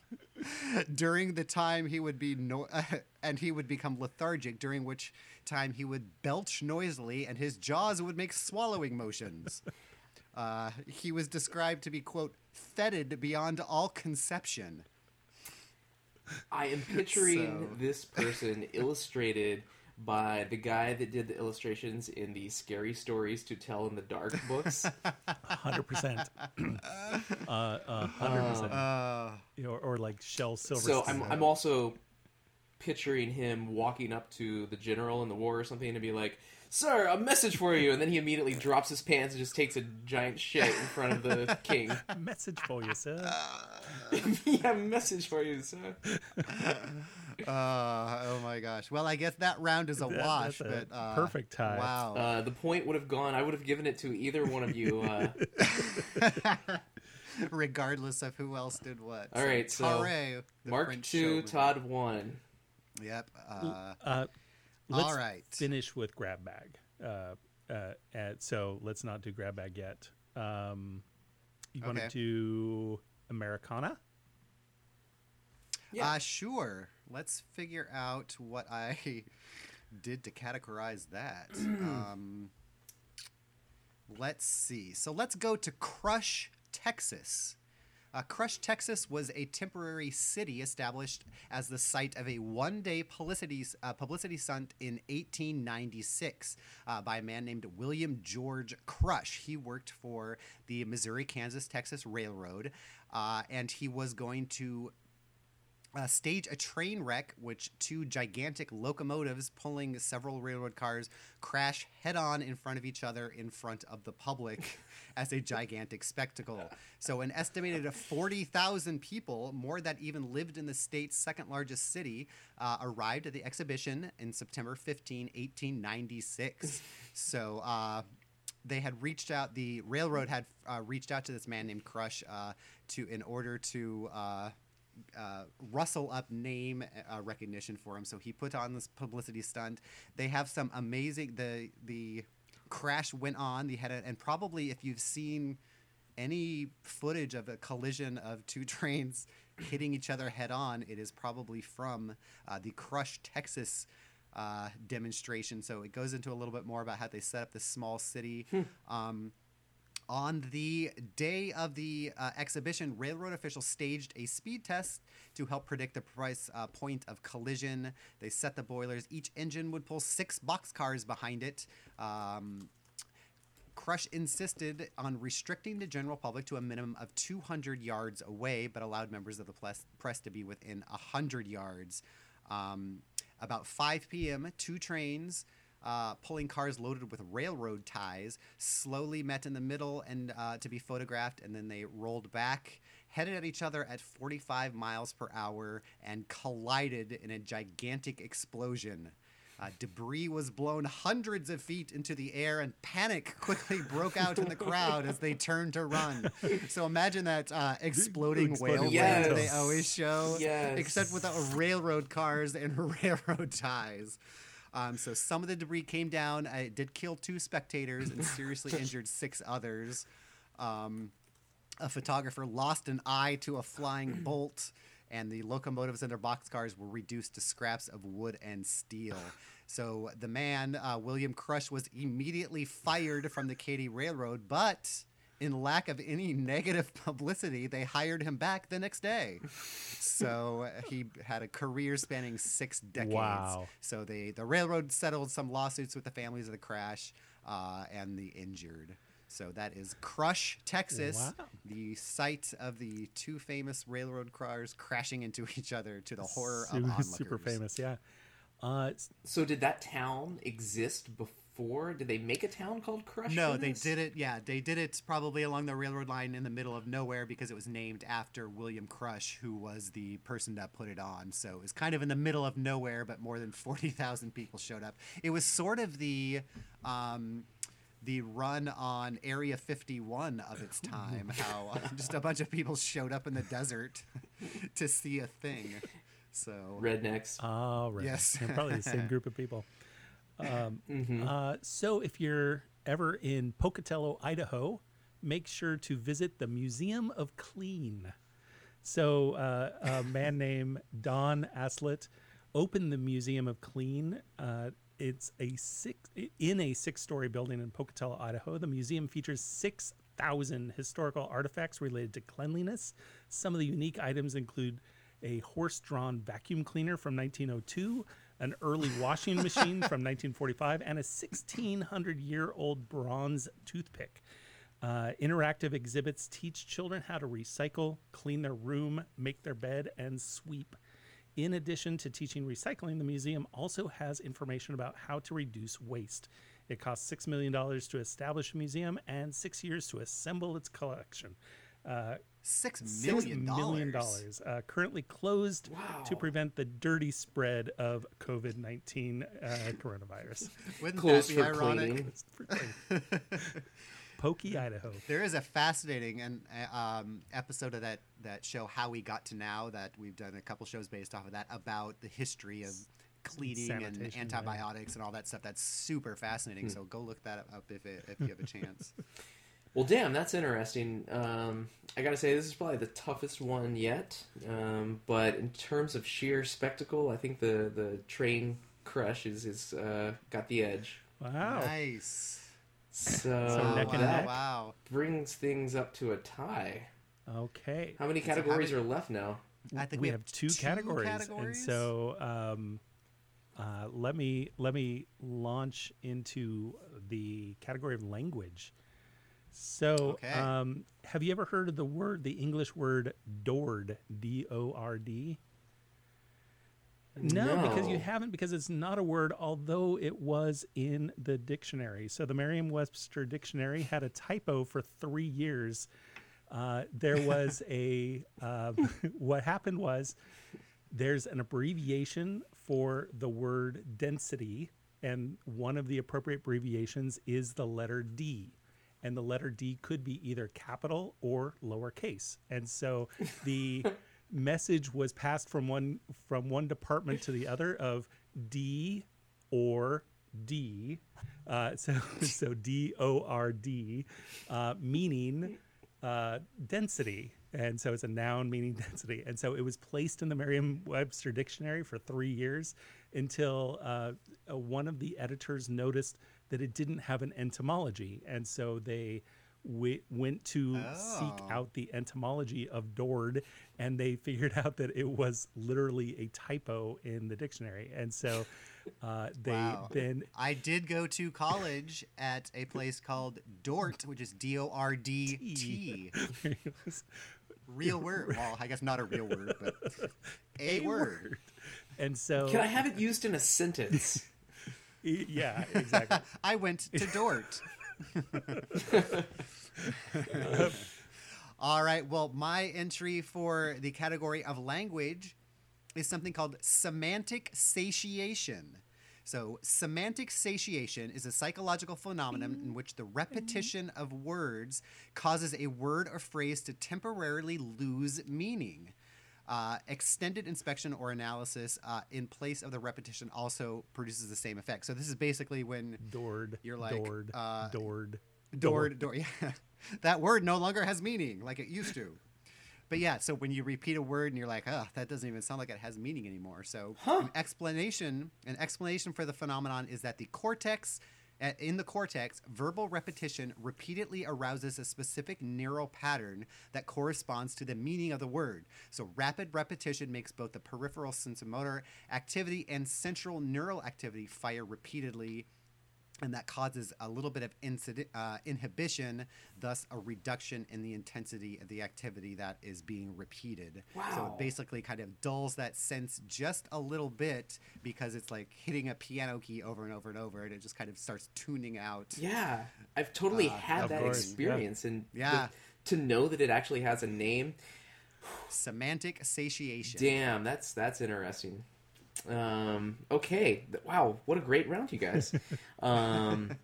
during the time he would be no- and he would become lethargic during which time he would belch noisily and his jaws would make swallowing motions uh, he was described to be quote fetid beyond all conception I am picturing So- this person illustrated by the guy that did the illustrations in the Scary Stories to Tell in the Dark books. Hundred percent. Uh, hundred percent. uh, Or, or like Shell Silver. so I'm, I'm also picturing him walking up to the general in the war or something and be like, "Sir, a message for you," and then he immediately drops his pants and just takes a giant shit in front of the king. a message for you, sir. yeah, message for you, sir. uh, oh my gosh well i guess that round is a That- wash a but uh, perfect tie. wow Uh, the point would have gone. I would have given it to either one of you. Uh, regardless of who else did what All right, so Tarare, the Mark French two, showman. Todd one. yep uh, Uh, let's all right finish with grab bag. Uh, uh, and so let's not do grab bag yet. Um, you want to do Americana? Yeah. Uh, sure. Let's figure out what I did to categorize that. um, let's see. So let's go to Crush, Texas. Uh, Crush, Texas was a temporary city established as the site of a one day publicity, uh, publicity stunt in 1896 uh, by a man named William George Crush. He worked for the Missouri, Kansas, Texas Railroad, uh, and he was going to uh, stage a train wreck, which two gigantic locomotives pulling several railroad cars crash head on in front of each other in front of the public as a gigantic spectacle. So, an estimated 40,000 people, more that even lived in the state's second largest city, uh, arrived at the exhibition in September 15, 1896. so, uh, they had reached out. The railroad had uh, reached out to this man named Crush uh, to in order to uh, rustle up name uh, recognition for him. So he put on this publicity stunt. They have some amazing. The the crash went on. They had a, and probably if you've seen any footage of a collision of two trains hitting each other head on, it is probably from uh, the Crush, Texas. Uh, demonstration. So it goes into a little bit more about how they set up this small city. Um, on the day of the uh, exhibition, railroad officials staged a speed test to help predict the precise uh, point of collision. They set the boilers. Each engine would pull six boxcars behind it. Um, Crush insisted on restricting the general public to a minimum of 200 yards away, but allowed members of the press, to be within 100 yards. Um, about 5 p.m., two trains uh, pulling cars loaded with railroad ties slowly met in the middle and uh, to be photographed, and then they rolled back, headed at each other at 45 miles per hour, and collided in a gigantic explosion. Uh, debris was blown hundreds of feet into the air, and panic quickly broke out in the crowd as they turned to run. So imagine that uh, exploding whale Exploding yes. whale. they always show, Yes. except without railroad cars and railroad ties. Um, so some of the debris came down. It did kill two spectators and seriously injured six others. Um, a photographer lost an eye to a flying bolt, and the locomotives and their boxcars were reduced to scraps of wood and steel. So the man, uh, William Crush, was immediately fired from the Katy Railroad, but in lack of any negative publicity, they hired him back the next day. So uh, he had a career spanning six decades. Wow. So they, the railroad settled some lawsuits with the families of the crash uh, and the injured. So that is Crush, Texas, Wow. the site of the two famous railroad cars crashing into each other to the horror Su- of onlookers. super famous, yeah. Uh, So did that town exist before? Did they make a town called Crush? No, they did it. Yeah, they did it probably along the railroad line in the middle of nowhere because it was named after William Crush, who was the person that put it on. So it was kind of in the middle of nowhere, but more than forty thousand people showed up. It was sort of the. Um, the run on Area 51 of its time. How uh, just a bunch of people showed up in the desert to see a thing. So Rednecks. Oh, right. Yes. Probably the same group of people. Um, Mm-hmm. uh, so if you're ever in Pocatello, Idaho, make sure to visit the Museum of Clean. So uh, a man named Don Aslett opened the Museum of Clean. Uh, it's a six in a six-story building in Pocatello, Idaho. The museum features six thousand historical artifacts related to cleanliness. Some of the unique items include a horse-drawn vacuum cleaner from 1902, an early washing machine from 1945, and a 1600-year-old bronze toothpick. Uh, interactive exhibits teach children how to recycle, clean their room, make their bed, and sweep. In addition to teaching recycling, the museum also has information about how to reduce waste. It costs $6 million to establish a museum and six years to assemble its collection. Uh, six $6 million million dollars. dollars, uh, currently closed to prevent the dirty spread of COVID 19 uh, coronavirus. Wouldn't Close that be for ironic? cleaning. Pokey, Idaho. There is a fascinating and uh, um, episode of that that show How We Got to Now that we've done a couple shows based off of that about the history of cleaning and Sanitation, yeah. antibiotics and all that stuff. That's super fascinating. So go look that up if it, if you have a chance. Well, damn, that's interesting. Um, I gotta say, this is probably the toughest one yet. Um, but in terms of sheer spectacle, I think the the train crush is is uh, got the edge. Wow. Nice. So, wow, neck and wow, neck? wow. brings things up to a tie. Okay. How many So how categories many- are left now? I think we, have, two, categories, and so um, uh, let me let me launch into the category of language. So, Okay. um, have you ever heard of the word, the English word "dord"? D O R D. No, because you haven't, because it's not a word, although it was in the dictionary. So the Merriam Webster dictionary had a typo for three years. Uh, there was a, uh, what happened was there's an abbreviation for the word density, and one of the appropriate abbreviations is the letter D. And the letter D could be either capital or lowercase. And so the message was passed from one from one department to the other of D or D. Uh, so so D O R D, uh, meaning uh, density. And so it's a noun meaning density. And so it was placed in the Merriam Webster dictionary for three years until uh, uh, one of the editors noticed that it didn't have an entomology. And so they w- went to seek Oh. out the entomology of Dord and they figured out that it was literally a typo in the dictionary. And so uh, they Wow. then I did go to college at a place called Dordt, which is D O R D T. Real word. Well, I guess not a real word, but a, word. And so Can I have it used in a sentence? Yeah, exactly. I went to Dordt. All right. Well, my entry for the category of language is something called semantic satiation. So, semantic satiation is a psychological phenomenon in which the repetition of words causes a word or phrase to temporarily lose meaning. Uh, extended inspection or analysis uh, in place of the repetition also produces the same effect. So, this is basically when Dord. You're like, Dord. uh, Dord. door door yeah that word no longer has meaning like it used to but yeah so when you repeat a word and you're like oh that doesn't even sound like it has meaning anymore so an explanation an explanation for the phenomenon is that the cortex in the cortex, verbal repetition repeatedly arouses a specific neural pattern that corresponds to the meaning of the word. So, rapid repetition makes both the peripheral sensomotor activity and central neural activity fire repeatedly and that causes a little bit of incident, uh, inhibition, thus a reduction in the intensity of the activity that is being repeated. So Wow. it basically kind of dulls that sense just a little bit because it's like hitting a piano key over and over and over, and it just kind of starts tuning out. Yeah, I've totally had that course, yeah. experience, and the- Yeah. to know that it actually has a name. Semantic satiation. Damn, that's that's interesting. Um, okay, wow, what a great round, you guys. Um,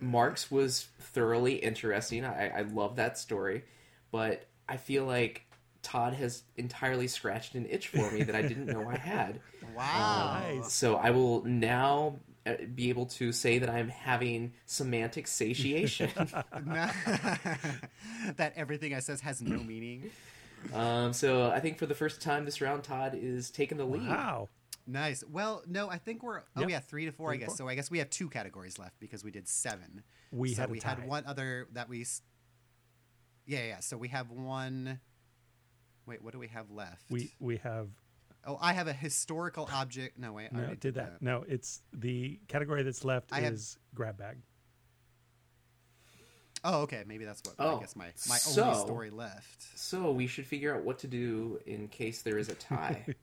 Mark's was thoroughly interesting. I, I love that story, but I feel like Todd has entirely scratched an itch for me that I didn't know I had. Wow. Nice. So I will now uh, be able to say that I'm having semantic satiation. that everything I says has no meaning. um, so I think for the first time this round, Todd is taking the lead. Wow. Nice. Well, no, I think we're oh Yep. yeah, three to four, Three I guess. four. So I guess we have two categories left because we did seven. We so had a we tie. had one other that we. Yeah, yeah. So we have one. Wait, what do we have left? We we have Oh, I have a historical object. No, wait. I no already did that. No, it's the category that's left I have- is grab bag. Oh, okay. Maybe that's what. Oh, I guess my my so- only story left. So we should figure out what to do in case there is a tie.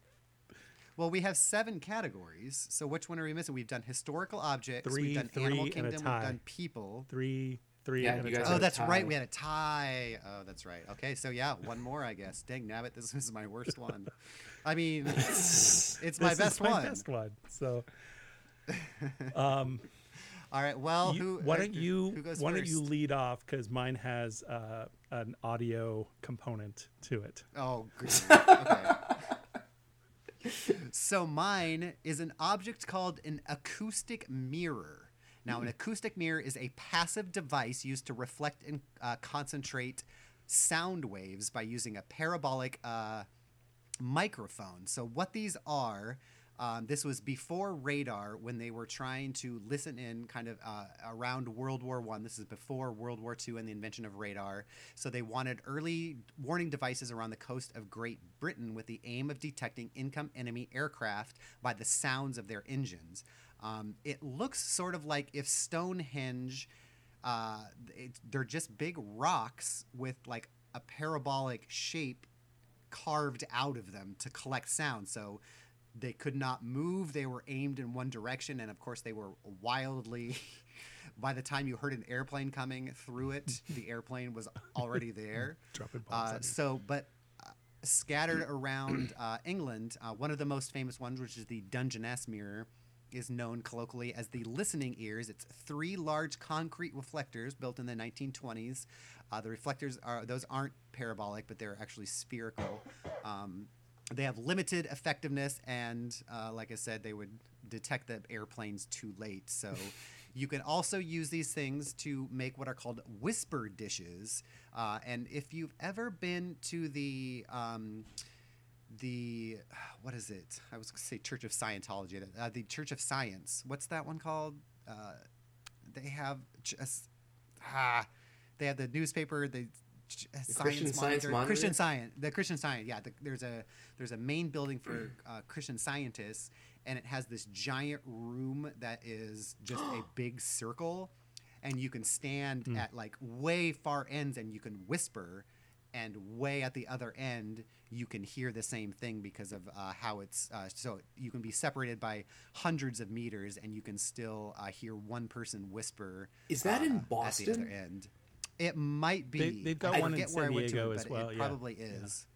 Well, we have seven categories. So which one are we missing? We've done historical objects. Three, we've done three, Animal and a Kingdom. We've done people. Three three. Yeah, and a you guys tie. Oh, had a that's right. We had a tie. Oh, that's right. Okay, so yeah, one more, I guess. Dang nabbit, this is my worst one. I mean, it's my This best is my one. best one. So, um, All right. Well, you- who? why uh, don't you Who goes why first? don't you lead off because mine has uh, an audio component to it. Oh, great. okay. so mine is an object called an acoustic mirror. Now, an acoustic mirror is a passive device used to reflect and uh, concentrate sound waves by using a parabolic uh, microphone. So, what these are, um, this was before radar when they were trying to listen in kind of uh, around World War One. This is before World War Two and the invention of radar. So, they wanted early warning devices around the coast of Great Britain with the aim of detecting income enemy aircraft by the sounds of their engines. Um, it looks sort of like if Stonehenge uh, it, they're just big rocks with like a parabolic shape carved out of them to collect sound. So they could not move. They were aimed in one direction, and of course, they were wildly. By the time you heard an airplane coming through it, the airplane was already there. Dropping bombs Uh, so, but uh, scattered around uh, England, uh, one of the most famous ones, which is the Dungeness mirror, is known colloquially as the listening ears. It's three large concrete reflectors built in the 1920s. Uh, the reflectors are those aren't parabolic, but they're actually spherical. Um, they have limited effectiveness, and uh, like I said, they would detect the airplanes too late. So. You can also use these things to make what are called whisper dishes. Uh, and if you've ever been to the um, the what is it? I was going to say Church of Scientology. Uh, the Church of Science. What's that one called? Uh, they have just ah, they have the newspaper. The, uh, The Christian Science Monitor? Christian Science. The Christian Science. Yeah, the, there's a there's a main building for uh, Christian scientists, and it has this giant room that is just a big circle, and you can stand at like way far ends, and you can whisper, and way at the other end you can hear the same thing because of uh, how it's uh, so you can be separated by hundreds of meters, and you can still uh, hear one person whisper. Is that uh, in At the Boston? other end. It might be. They- they've got I one in where San I went to Diego as but well, It yeah. probably is.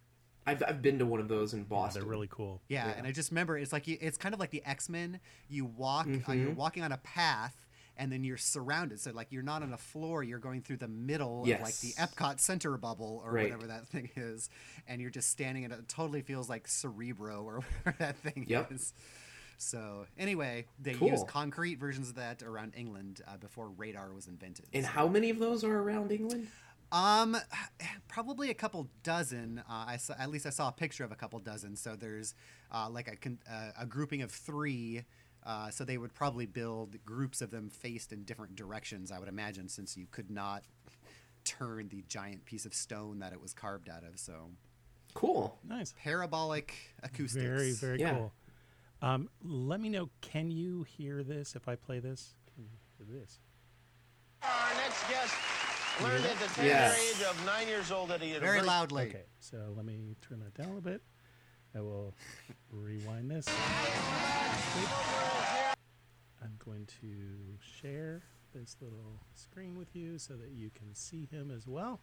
I've, I've been to one of those in Yeah, Boston. they're really cool. Yeah, Yeah. and I just remember it's like you, it's kind of like the X Men. You walk, uh, you're Mhm. walking on a path, and then you're surrounded. So like you're not on a floor, you're going through the middle of like the Epcot Center bubble or Right. whatever that thing is, and you're just standing, and it totally feels like Cerebro or whatever that thing Yep. is. So anyway, they Cool. used concrete versions of that around England uh, before radar was invented. And So- how many of those are around England? Um, probably a couple dozen. Uh, I saw, at least I saw a picture of a couple dozen. So there's uh, like a con- uh, a grouping of three. Uh, so they would probably build groups of them faced in different directions. I would imagine, since you could not turn the giant piece of stone that it was carved out of. So Cool. Nice. parabolic acoustics. Very very Yeah. cool. Um, let me know. Can you hear this if I play this? Can this? Our next guest learned at the tender Yes. age of nine years old at a university. Very loudly. Okay, so let me turn that down a little bit. I will rewind this. I'm going to share this little screen with you so that you can see him as well.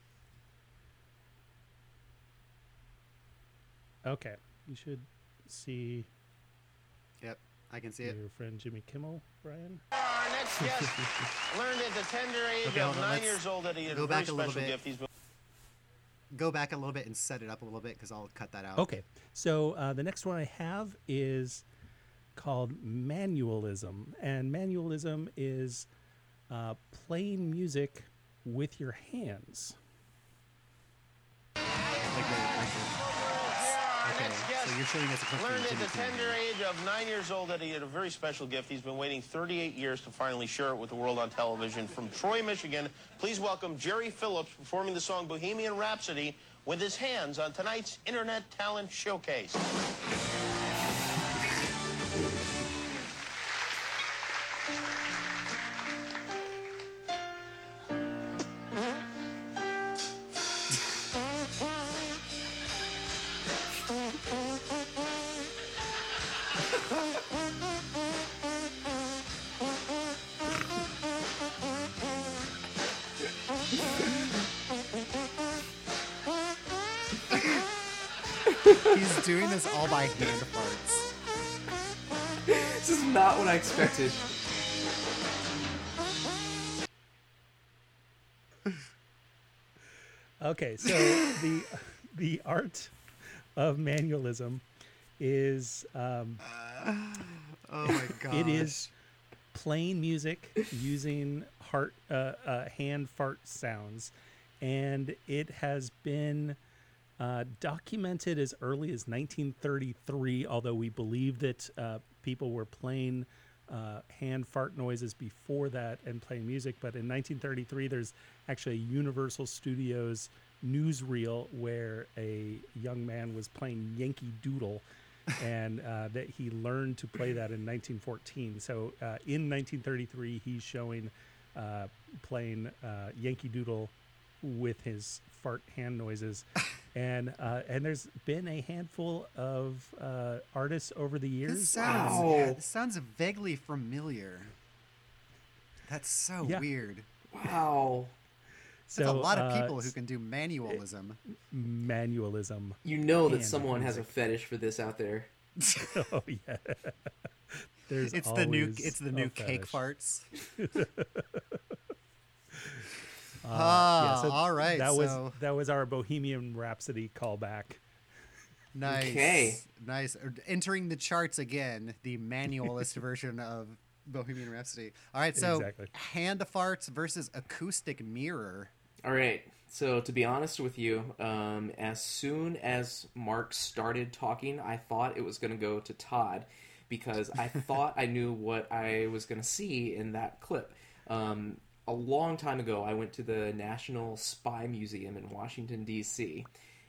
Okay, you should see. Yep. I can see it. Your friend Jimmy Kimmel, Brian. Our next guest learned at the tender age Okay, of on, nine years old that he had go a very back a little bit. gift. He's been Go back a little bit and set it up a little bit because I'll cut that out. Okay, so uh, the next one I have is called manualism, and manualism is uh, playing music with your hands. Like the, like the, our okay, next guest so you're showing us a clip learned at the tender age of nine years old that he had a very special gift. He's been waiting 38 years to finally share it with the world on television. From Troy, Michigan, please welcome Jerry Phillips performing the song Bohemian Rhapsody with his hands on tonight's Internet Talent Showcase. This all by hand farts. This is not what I expected. Okay, so the the art of manualism is um, Oh my god. it is playing music using heart uh, uh, hand fart sounds, and it has been uh, documented as early as 1933. Although we believe that uh, people were playing uh, hand fart noises before that and playing music, but in 1933, there's actually a Universal Studios newsreel where a young man was playing Yankee Doodle and uh, that he learned to play that in 1914. So uh, in 1933, he's showing uh, playing Yankee Doodle with his fart hand noises, and uh, and there's been a handful of uh, artists over the years. This years. sounds Wow. this sounds vaguely familiar. That's so Yeah. weird. Wow. There's a lot of uh, people who can do manualism. manualism. You know that And someone has a fetish for this out there. oh yeah. There's It's the new it's the a new cake fetish. farts. Uh, Ah, so all right. That was so that was our Bohemian Rhapsody callback. nice. Okay. Nice. Er, Entering the charts again, the manualist version of Bohemian Rhapsody. All right, so Exactly. hand farts versus acoustic mirror. All right. So to be honest with you, um, as soon as Mark started talking, I thought it was going to go to Todd because I thought I knew what I was going to see in that clip. Um, a long time ago, I went to the National Spy Museum in Washington D.C.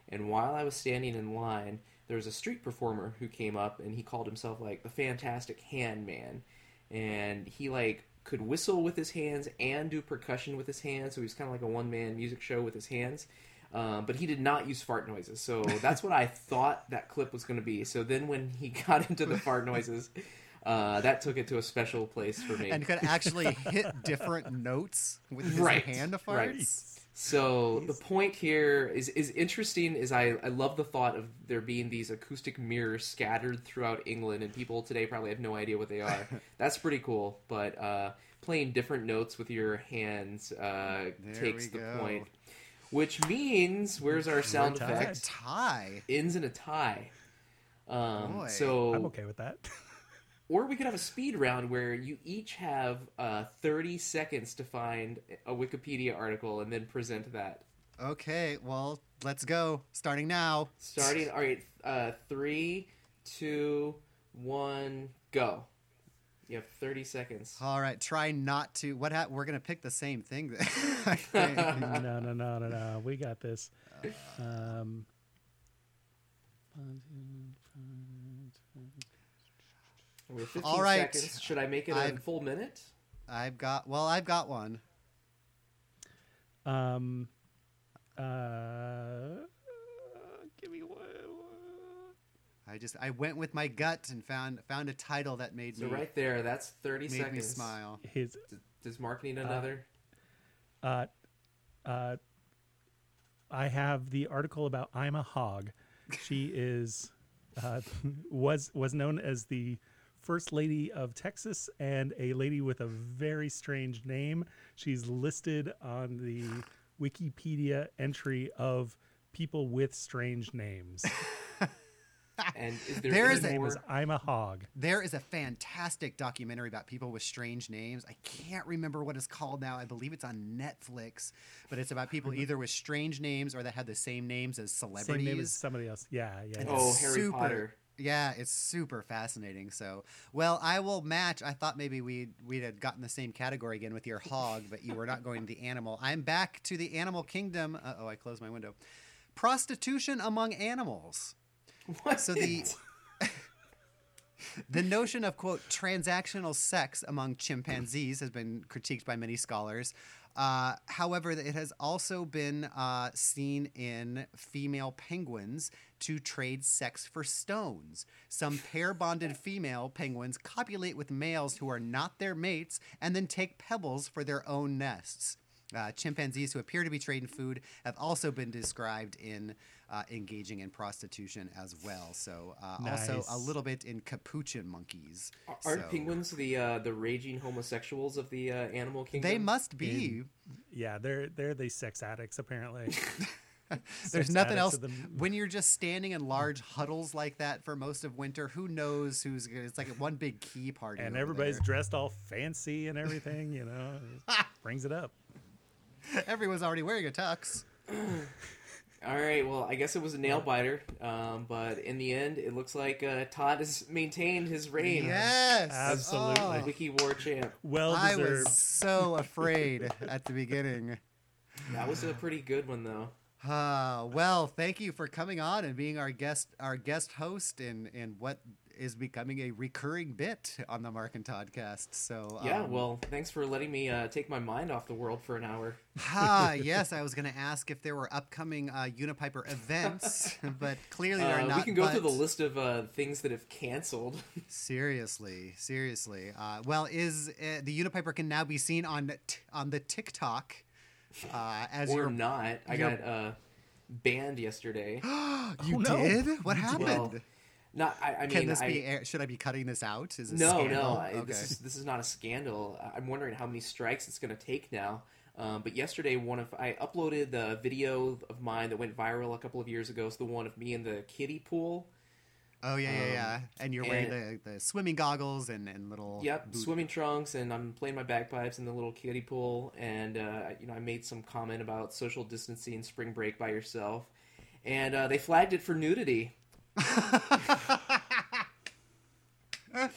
And while I was standing in line, there was a street performer who came up and he called himself like the Fantastic Hand Man, and he like could whistle with his hands and do percussion with his hands. So he was kind of like a one man music show with his hands. Um, but he did not use fart noises, so that's what I thought that clip was going to be. So then, when he got into the fart noises, uh, that took it to a special place for me. And could actually hit different notes with his Right, hand farts. right. So the point here is is interesting. Is I I love the thought of there being these acoustic mirrors scattered throughout England, and people today probably have no idea what they are. That's pretty cool. But uh, playing different notes with your hands uh, takes the go. point. Which means where's our sound tied. A effect? tie. Ends in a tie. Um, Boy. so I'm okay with that. or we could have a speed round where you each have uh, 30 seconds to find a Wikipedia article and then present that. Okay, well, let's go. Starting now. Starting, all right, uh, three, two, one, go. You have 30 seconds. All right, try not to. What hap- We're gonna pick the same thing. Then. I think. no, no, no, no, no. We got this. Um, We have 15 All right. seconds. Should I make it a I've- full minute? I've got. Well, I've got one. um, uh, give me one. I just I went with my gut and found found a title that made So me right there, that's 30 made seconds. me smile. His, D- Does Mark need another? uh, uh, I have the article about Ima Hogg. She is, uh, was was known as the first lady of Texas and a lady with a very strange name. She's listed on the Wikipedia entry of people with strange names. And is there There any is a- Her name more? is Ima Hogg. There is a fantastic documentary about people with strange names. I can't remember what it's called now. I believe it's on Netflix, but it's about people either with strange names or that have the same names as celebrities. Same celebrities. name as somebody else. Yeah, yeah. Yeah. Oh, Harry super- Potter. Yeah, it's super fascinating. So, well, I will match. I thought maybe we we'd had gotten the same category again with your hog, but you were not going to the animal. I'm back to the animal kingdom. Uh oh, I closed my window. Prostitution among animals. What? So the the notion of quote transactional sex among chimpanzees has been critiqued by many scholars. Uh, however, it has also been uh, seen in female penguins to trade sex for stones. Some pair bonded female penguins copulate with males who are not their mates and then take pebbles for their own nests. Uh, chimpanzees who appear to be trading food have also been described in uh, engaging in prostitution as well. So, uh, also a little bit in capuchin monkeys. Aren't So- penguins the uh, the raging homosexuals of the uh, animal kingdom? They must be. Yeah, they're they're the sex addicts apparently. There's Sex nothing else. When you're just standing in large huddles like that for most of winter, who knows who's? It's like one big key party. and everybody's there. dressed all fancy and everything, you know. it brings it up. Everyone's already wearing a tux. All right, well, I guess it was a nail biter, um, but in the end, it looks like uh, Todd has maintained his reign Yes, Absolutely. Oh, Wiki War champ. Well deserved. I was so afraid at the beginning. That was a pretty good one, though. Uh, well, thank you for coming on and being our guest, our guest host in in what is becoming a recurring bit on the Mark and Todd cast. So Yeah, um, well, thanks for letting me uh, take my mind off the world for an hour. ah, yes, I was going to ask if there were upcoming uh, Unipiper events, but clearly there are Uh, not. we can go through the list of uh, things that have canceled. Seriously, seriously. Uh, well, is uh, the Unipiper can now be seen on t- on the TikTok uh, as or your not. I you're- got uh, banned yesterday. You Oh, no. did? What happened? Well, not. I, I mean, Can this I, be? Should I be cutting this out? Is this No, scandal? no. Okay. This is this is not a scandal. I- I'm wondering how many strikes it's going to take now. Um, but yesterday, one of I uploaded the video of mine that went viral a couple of years ago. It's the one of me in the kiddie pool. Oh yeah, yeah, Um, yeah. And you're wearing and- the, the swimming goggles and, and little. Yep, boot- swimming trunks, and I'm playing my bagpipes in the little kiddie pool. And uh, you know, I made some comment about social distancing, spring break by yourself, and uh, they flagged it for nudity.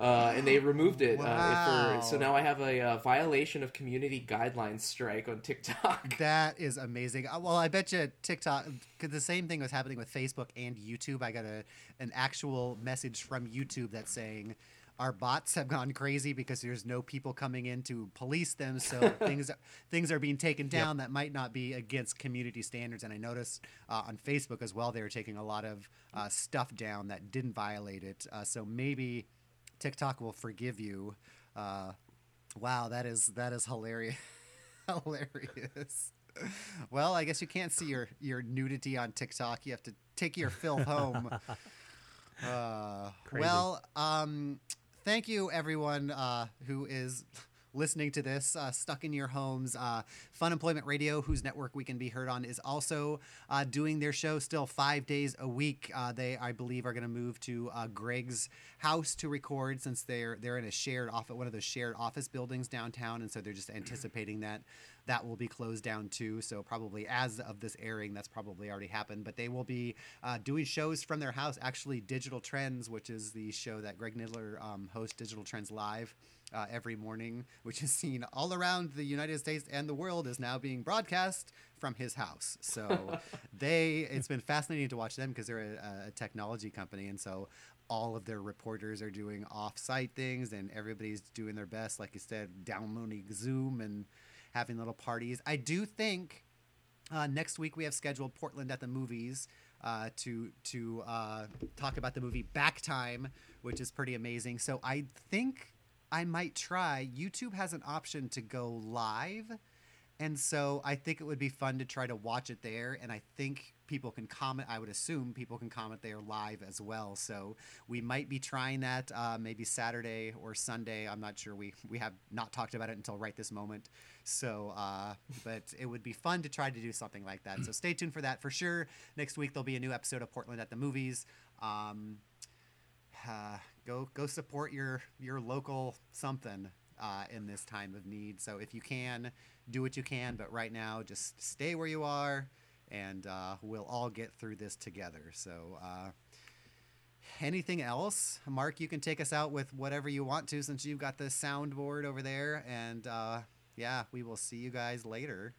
Uh, and they removed it. Uh, for, so now I have a, uh violation of community guidelines strike on TikTok. That is amazing. Uh, Well, I bet you TikTok, because the same thing was happening with Facebook and YouTube. I got a an actual message from YouTube that's saying our bots have gone crazy because there's no people coming in to police them. So things things are being taken down that might not be against community standards. And I noticed uh, on Facebook as well, they were taking a lot of uh, stuff down that didn't violate it. Uh, so maybe TikTok will forgive you. Uh, wow, that is that is hilarious. hilarious. Well, I guess you can't see your your nudity on TikTok. You have to take your filth home. Uh, well, um, thank you everyone uh, who is listening to this uh, stuck in your homes. Uh, Fun Employment Radio, whose network we can be heard on, is also uh, doing their show still five days a week. Uh, they, I believe, are going to move to uh, Greg's house to record since they're they're in a shared office, one of those shared office buildings downtown, and so they're just anticipating that that will be closed down too. So probably as of this airing, that's probably already happened. But they will be uh, doing shows from their house. Actually, Digital Trends, which is the show that Greg Nibler um, hosts, Digital Trends Live. Uh, every morning, which is seen all around the United States and the world, is now being broadcast from his house. So they, it's been fascinating to watch them because they're a, a technology company, and so all of their reporters are doing off-site things, and everybody's doing their best, like you said, downloading Zoom and having little parties. I do think uh, next week we have scheduled Portland at the movies uh, to to uh, talk about the movie Back Time, which is pretty amazing. So I think I might try. YouTube has an option to go live And so I think it would be fun to try to watch it there. And I think people can comment. I would assume people can comment there live as well. So we might be trying that uh, maybe Saturday or Sunday. I'm not sure. We we have not talked about it until right this moment. So, uh, but it would be fun to try to do something like that. So stay tuned for that for sure. Next week there'll be a new episode of Portland at the Movies. Um, uh, go go support your your local something uh, in this time of need. So if you can, do what you can. But right now, just stay where you are, and uh, we'll all get through this together. So. Uh, anything else, Mark? You can take us out with whatever you want to, since you've got the soundboard over there. And uh, yeah, we will see you guys later.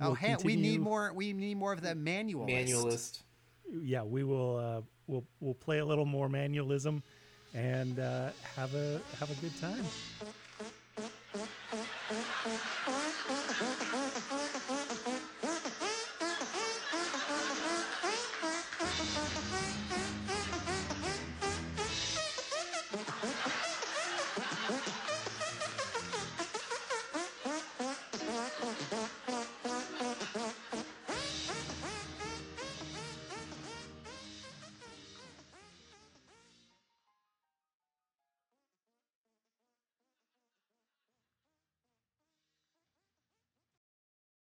oh, We'll hey, we need more. We need more of the manual. Manualist. Yeah, we will. Uh, we'll we'll play a little more manualism, and uh, have a have a good time.